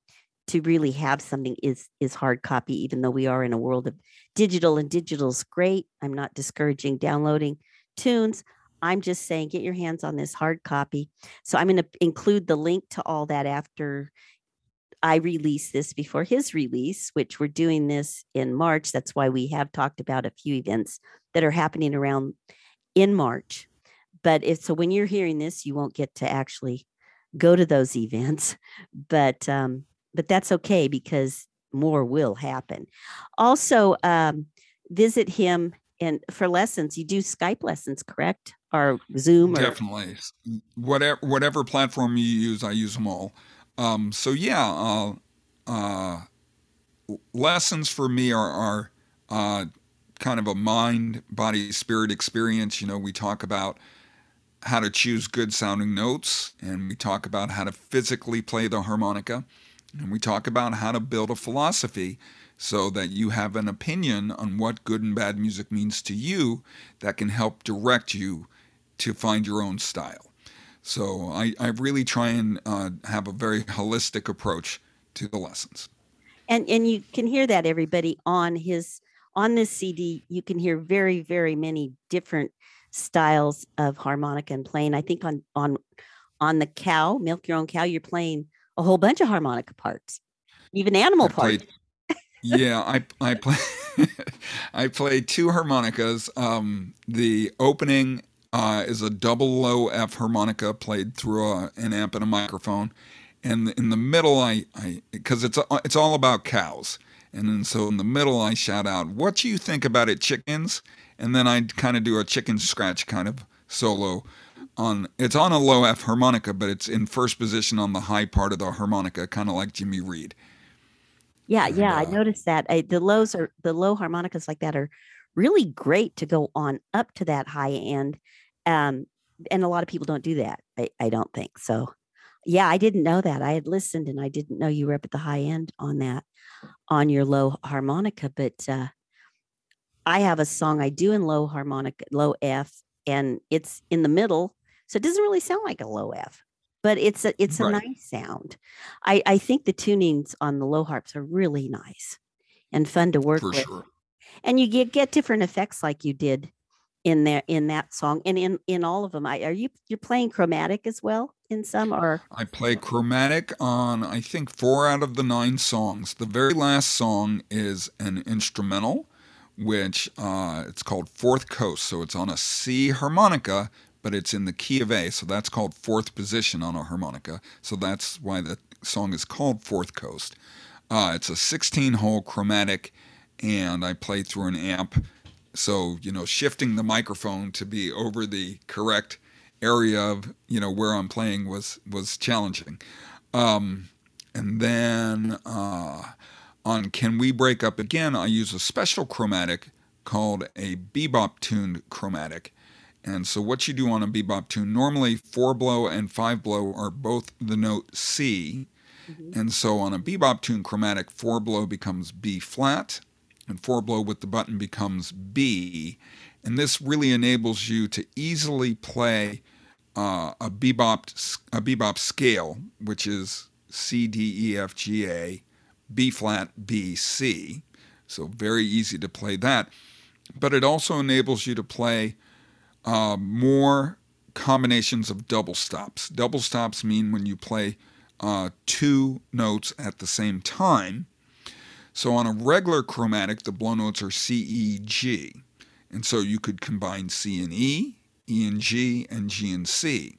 Speaker 2: to really have something is is hard copy even though we are in a world of digital and digital's great. I'm not discouraging downloading tunes. I'm just saying get your hands on this hard copy. So i'm going to include the link to all that after i release this before his release which we're doing this in march. That's why we have talked about a few events that are happening around in march. But if so when you're hearing this you won't get to actually go to those events. But um but that's okay because more will happen also um visit him and for lessons you do skype lessons correct or zoom or
Speaker 3: Definitely. Whatever whatever platform you use, I use them all. Um, so yeah, uh, uh, lessons for me are, are uh, kind of a mind, body, spirit experience. You know, we talk about how to choose good sounding notes, and we talk about how to physically play the harmonica, and we talk about how to build a philosophy so that you have an opinion on what good and bad music means to you that can help direct you to find your own style. So I, I really try and uh, have a very holistic approach to the lessons.
Speaker 2: and and you can hear that everybody on his on this cd you can hear very very many different styles of harmonica and playing i think on on on the cow milk your own cow you're playing a whole bunch of harmonica parts even animal parts
Speaker 3: yeah, I I play I play two harmonicas. Um, the opening uh, is a double low F harmonica played through a, an amp and a microphone, and in the middle I I because it's a- it's all about cows, and then so in the middle I shout out, "What do you think about it, chickens?" And then I kind of do a chicken scratch kind of solo. On it's on a low F harmonica, but it's in first position on the high part of the harmonica, kind of like Jimmy Reed.
Speaker 2: Yeah,
Speaker 3: And,
Speaker 2: yeah, I
Speaker 3: uh,
Speaker 2: noticed that. I, the lows are the low harmonicas like that are really great to go on up to that high end. Um, and a lot of people don't do that. I, I don't think so. Yeah, I didn't know that. I had listened and I didn't know you were up at the high end on that on your low harmonica. But uh, I have a song I do in low harmonica, low F, and it's in the middle, so it doesn't really sound like a low F, but it's a it's a
Speaker 3: Right.
Speaker 2: nice sound. I I think the tunings on the low harps are really nice and fun to work
Speaker 3: For
Speaker 2: with,
Speaker 3: sure.
Speaker 2: and you get get different effects like you did in there in that song and in in all of them. I, are you you're playing chromatic as well in some or
Speaker 3: I play chromatic on, I think, four out of the nine songs. The very last song is an instrumental, which uh, it's called Fourth Coast. So it's on a C harmonica, but it's in the key of A. So that's called fourth position on a harmonica. So that's why the song is called Fourth Coast. Uh, it's a 16 hole chromatic, and I play through an amp. So, you know, shifting the microphone to be over the correct area of, you know, where I'm playing was, was challenging. Um, and then uh, on Can We Break Up Again, I use a special chromatic called a bebop tuned chromatic. And so, what you do on a bebop tune, normally four blow and five blow are both the note C. Mm-hmm. And so on a bebop tune, chromatic four blow becomes B flat, and four blow with the button becomes B. And this really enables you to easily play uh, a bebop a bebop scale, which is C D E F G A, B flat B C. So very easy to play that. But it also enables you to play uh, more combinations of double stops. Double stops mean when you play uh, two notes at the same time. So on a regular chromatic, the blow notes are C, E, G. And so you could combine C and E, E and G, and G and C.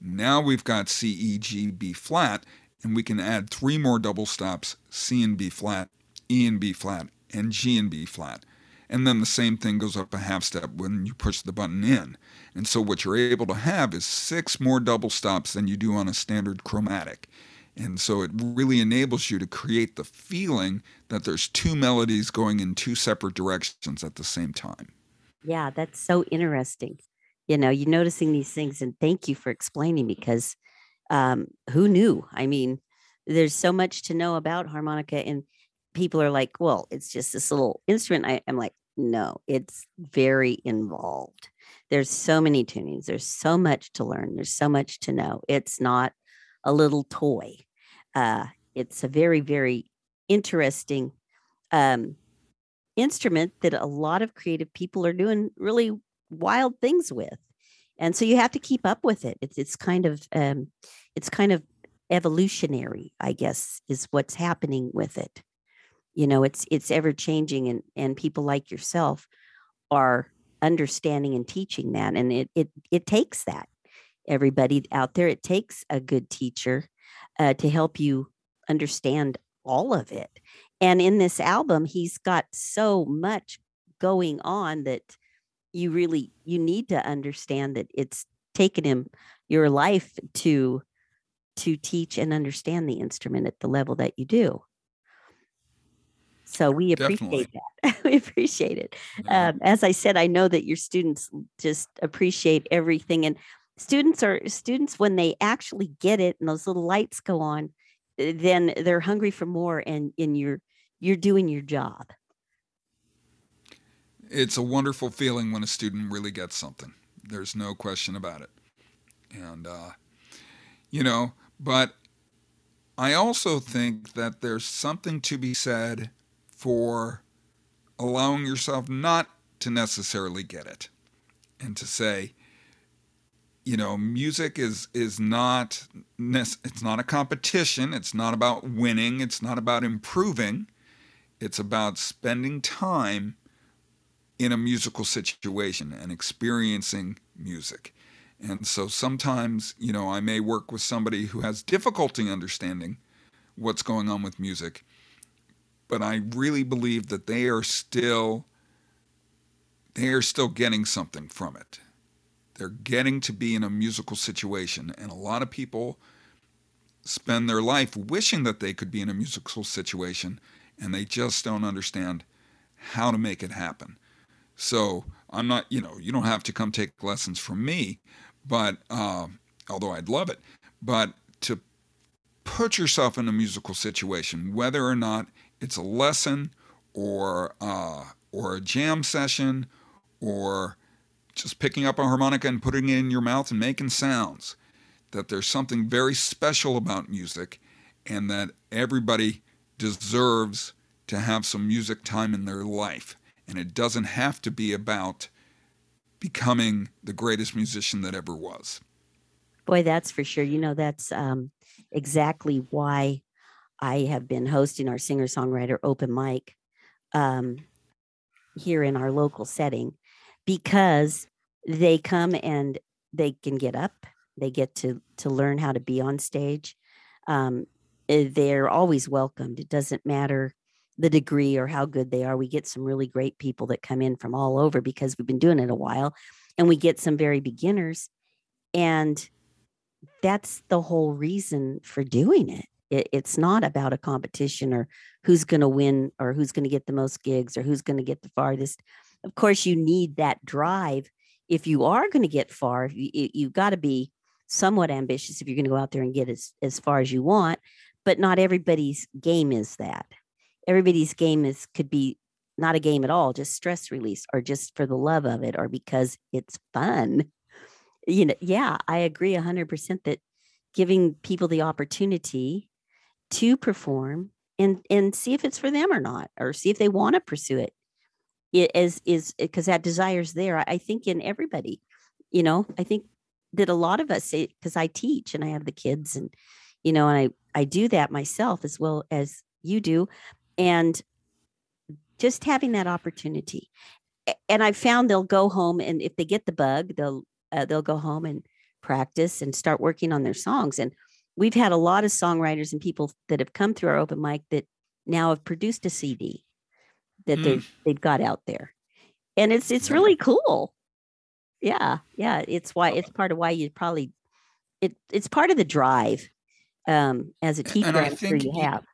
Speaker 3: Now we've got C, E, G, B flat, and we can add three more double stops C and B flat, E and B flat, and G and B flat. And then the same thing goes up a half step when you push the button in. And so what you're able to have is six more double stops than you do on a standard chromatic. And so it really enables you to create the feeling that there's two melodies going in two separate directions at the same time.
Speaker 2: Yeah, that's so interesting. You know, you're noticing these things, and thank you for explaining because um, who knew? I mean, there's so much to know about harmonica, and people are like, well, it's just this little instrument. I, am like, no, it's very involved. There's so many tunings. There's so much to learn. There's so much to know. It's not a little toy. Uh, it's a very, very interesting um, instrument that a lot of creative people are doing really wild things with. And so you have to keep up with it. It's it's kind of um, it's kind of evolutionary, I guess, is what's happening with it. You know, it's it's ever changing, and and people like yourself are understanding and teaching that and it it it takes that. Everybody out there it takes a good teacher uh, to help you understand all of it. And in this album he's got so much going on that you really you need to understand that it's taken him your life to to teach and understand the instrument at the level that you do so we appreciate Definitely. that. we appreciate it. Yeah. Um, as I said, I know that your students just appreciate everything, and students are students when they actually get it and those little lights go on, eh, then they're hungry for more, and and you're you're doing your job.
Speaker 3: It's a wonderful feeling when a student really gets something. There's no question about it, and uh, you know, but I also think that there's something to be said for allowing yourself not to necessarily get it and to say you know music is is not it's not a competition. It's not about winning. It's not about improving. It's about spending time in a musical situation and experiencing music. And so sometimes you know i may work with somebody who has difficulty understanding what's going on with music but I really believe that they are still they are still getting something from it. They're getting to be in a musical situation, and a lot of people spend their life wishing that they could be in a musical situation, and they just don't understand how to make it happen. So I'm not, you know, you don't have to come take lessons from me, but uh, although I'd love it, but to put yourself in a musical situation, whether or not it's a lesson or uh, or a jam session or just picking up a harmonica and putting it in your mouth and making sounds. That there's something very special about music and that everybody deserves to have some music time in their life. And it doesn't have to be about becoming the greatest musician that ever was.
Speaker 2: Boy, that's for sure. You know, that's um, exactly why I have been hosting our singer songwriter open mic um, here in our local setting because they come and they can get up, they get to to learn how to be on stage. Um, eh, they're always welcomed. It doesn't matter the degree or how good they are. We get some really great people that come in from all over because we've been doing it a while, and we get some very beginners, and that's the whole reason for doing it it, it's not about a competition or who's going to win or who's going to get the most gigs or who's going to get the farthest. Of course, you need that drive. If you are going to get far, you, you've got to be somewhat ambitious if you're going to go out there and get as, as far as you want. but not everybody's game is that. Everybody's game is could be not a game at all, just stress release or just for the love of it or because it's fun. You know, yeah, I agree 100% that giving people the opportunity to perform and and see if it's for them or not or see if they want to pursue it. It is is because that desire's there. I think in everybody you know i think that a lot of us because i teach and i have the kids and you know and i i do that myself as well as you do. And just having that opportunity. And i found they'll go home and if they get the bug they'll uh, they'll go home and practice and start working on their songs. And we've had a lot of songwriters and people that have come through our open mic that now have produced a cd that mm. they've they've got out there. And it's it's really cool. Yeah yeah it's why it's part of why you probably it it's part of the drive um as a teacher i'm sure you have.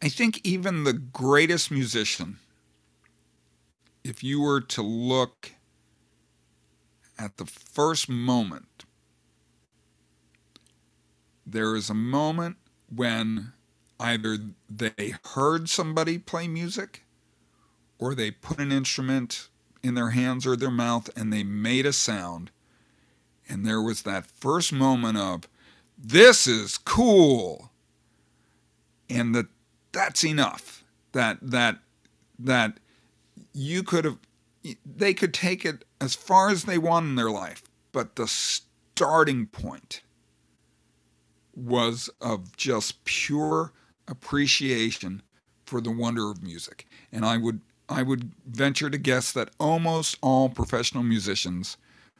Speaker 3: I think even the greatest musician if you were to look at the first moment there is a moment when either they heard somebody play music or they put an instrument in their hands or their mouth and they made a sound. And there was that first moment of, this is cool. And that that's enough. That that that you could have they could take it as far as they want in their life, but the starting point was of just pure appreciation for the wonder of music. And I would I would venture to guess that almost all professional musicians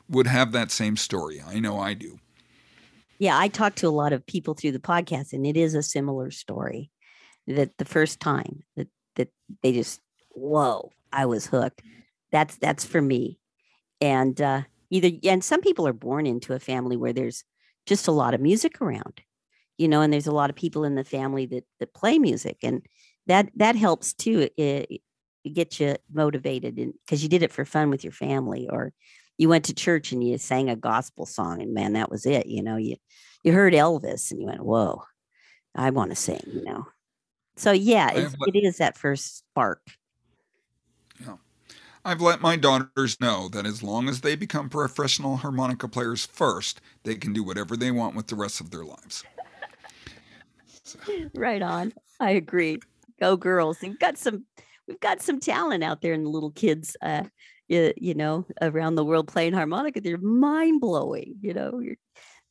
Speaker 3: would have that same story. I know I do.
Speaker 2: Yeah, I talk to a lot of people through the podcast, and it is a similar story. That the first time that that they just whoa, I was hooked. That's that's for me. And uh, either and some people are born into a family where there's just a lot of music around you know, and there's a lot of people in the family that that play music, and that that helps too. It, it gets you motivated, and because you did it for fun with your family, or you went to church and you sang a gospel song, and man, that was it. You know, you you heard Elvis, and you went, "Whoa, I want to sing." You know, so yeah, it's, it is that first spark.
Speaker 3: Yeah. I've let my daughters know that as long as they become professional harmonica players first, they can do whatever they want with the rest of their lives.
Speaker 2: right on. I agree. Go girls. We've got some we've got some talent out there in the little kids uh you, you know around the world playing harmonica. They're mind blowing, you know. You're,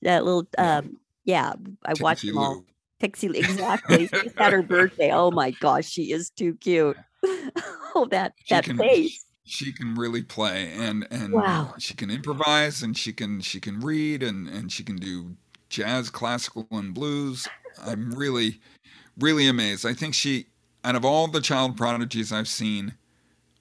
Speaker 2: that little um yeah, I Tixie watched them all. Pixie exactly. She's had her birthday. Oh my gosh, she is too cute. oh, that she that can, face.
Speaker 3: She can really play and and
Speaker 2: wow.
Speaker 3: she can improvise and she can she can read and and she can do jazz, classical, and blues. I'm really, really amazed. I think she, out of all the child prodigies I've seen,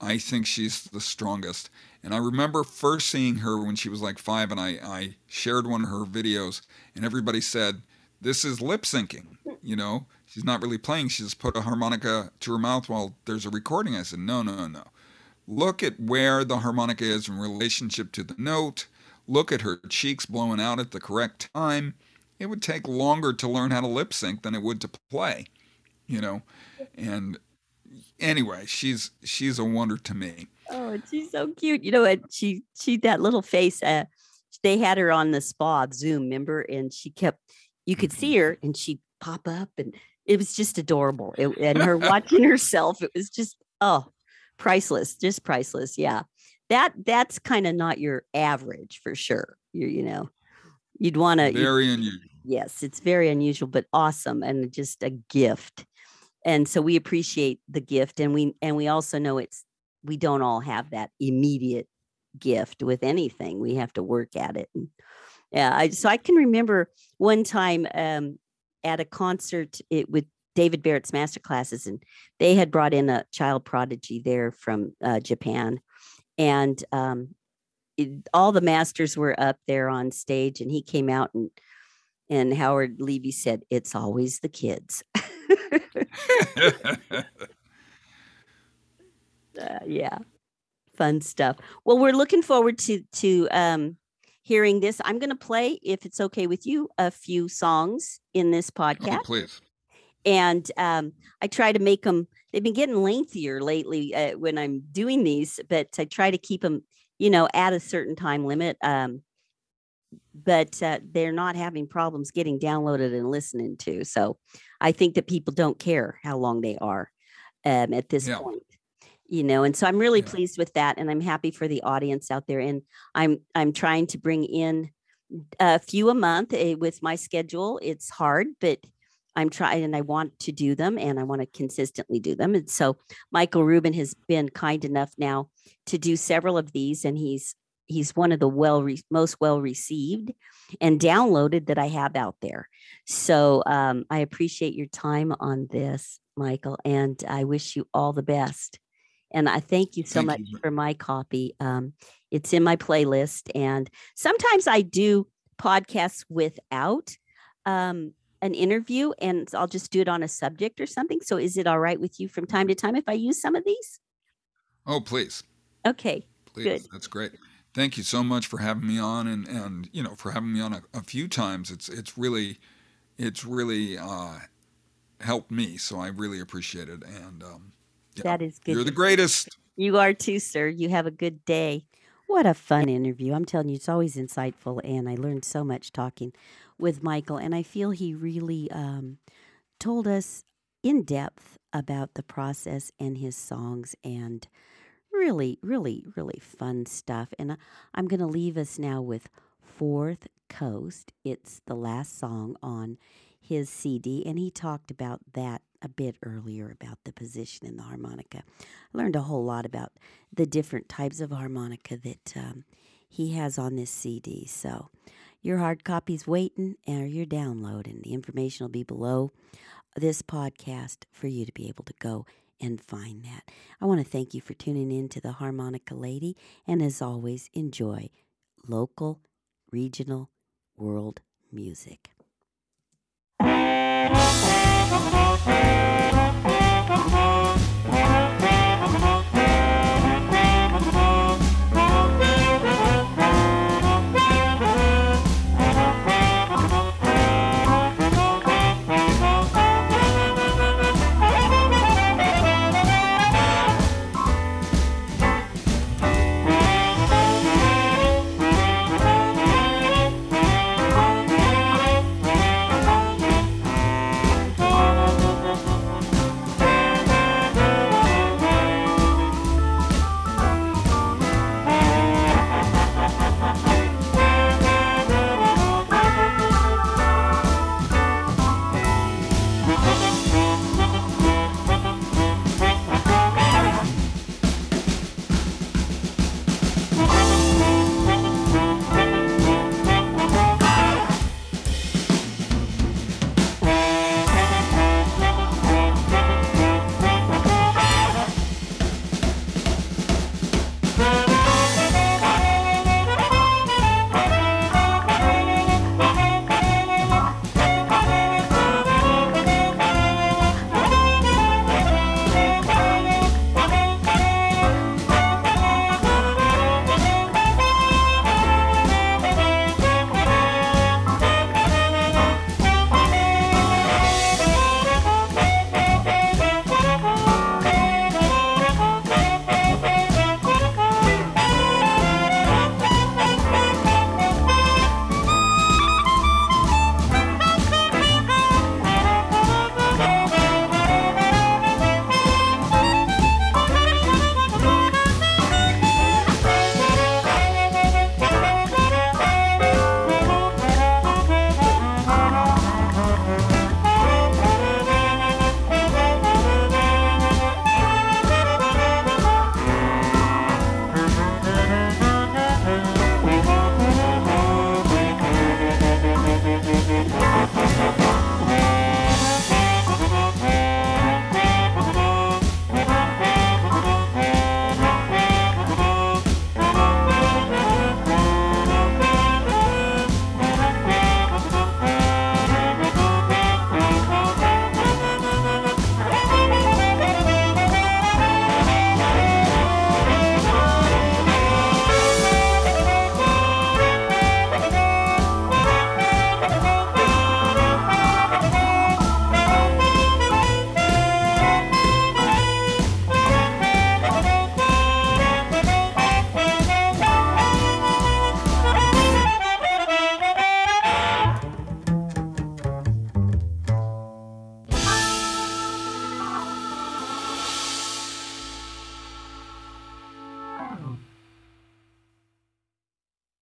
Speaker 3: I think she's the strongest. And I remember first seeing her when she was like five, and I, I shared one of her videos, and everybody said, This is lip syncing. You know, she's not really playing. She just put a harmonica to her mouth while there's a recording. I said, No, no, no. Look at where the harmonica is in relationship to the note. Look at her cheeks blowing out at the correct time it would take longer to learn how to lip sync than it would to play, you know. And anyway, she's she's a wonder to me.
Speaker 2: Oh, she's so cute. You know, and she she that little face. Uh, they had her on the SPAH Zoom, remember, and she kept. You could see mm-hmm. her, and she'd pop up, and it was just adorable. It, and her watching herself, it was just oh, priceless, just priceless. Yeah, that that's kind of not your average for sure. You you know You'd want to
Speaker 3: very unusual.
Speaker 2: Yes, it's very unusual, but awesome and just a gift. And so we appreciate the gift, and we and we also know it's we don't all have that immediate gift with anything. We have to work at it. And yeah, I, so I can remember one time um, at a concert it, with David Barrett's master classes, and they had brought in a child prodigy there from uh, Japan, and um, it, all the masters were up there on stage and he came out and and Howard Levy said it's always the kids. uh, yeah. Fun stuff. Well, we're looking forward to to um hearing this. I'm going to play, if it's okay with you, a few songs in this
Speaker 3: Oh,
Speaker 2: podcast.
Speaker 3: please.
Speaker 2: and um, I try to make them. They've been getting lengthier lately uh, when I'm doing these, but I try to keep them, you know, at a certain time limit. Um, but uh, they're not having problems getting downloaded and listening to. So I think that people don't care how long they are um, at this
Speaker 3: Yeah.
Speaker 2: point. You know, and so I'm really
Speaker 3: Yeah.
Speaker 2: pleased with that, and I'm happy for the audience out there. And I'm I'm trying to bring in a few a month uh, with my schedule. It's hard, but I'm trying and I want to do them and I want to consistently do them. And so Michael Rubin has been kind enough now to do several of these and he's he's one of the well re- most well received and downloaded that I have out there. So um, I appreciate your time on this, Michael, and I wish you all the best. And I thank you so
Speaker 3: Thank
Speaker 2: much
Speaker 3: you.
Speaker 2: for my copy. Um, it's in my playlist, and sometimes I do podcasts without um, an interview, and I'll just do it on a subject or something. So, is it all right with you from time to time if I use some of these?
Speaker 3: Oh, please.
Speaker 2: Okay,
Speaker 3: Please.
Speaker 2: Good.
Speaker 3: That's great. Thank you so much for having me on and, and you know, for having me on a, a few times. It's it's really it's really uh, helped me. So I really appreciate it. And um, yeah,
Speaker 2: that is good.
Speaker 3: you're the greatest.
Speaker 2: You are too, sir. You have a good day. What a fun interview. I'm telling you, it's always insightful, and I learned so much talking with Michael. And I feel he really um, told us in depth about the process and his songs, and really, really, really fun stuff. And I- I'm going to leave us now with Fourth Coast. It's the last song on his CD, and he talked about that a bit earlier about the position in the harmonica. I learned a whole lot about the different types of harmonica that um, he has on this CD. So your hard copy's waiting or your download, and the information will be below this podcast for you to be able to go and find that. I want to thank you for tuning in to the Harmonica Lady, and as always, enjoy local, regional, world music.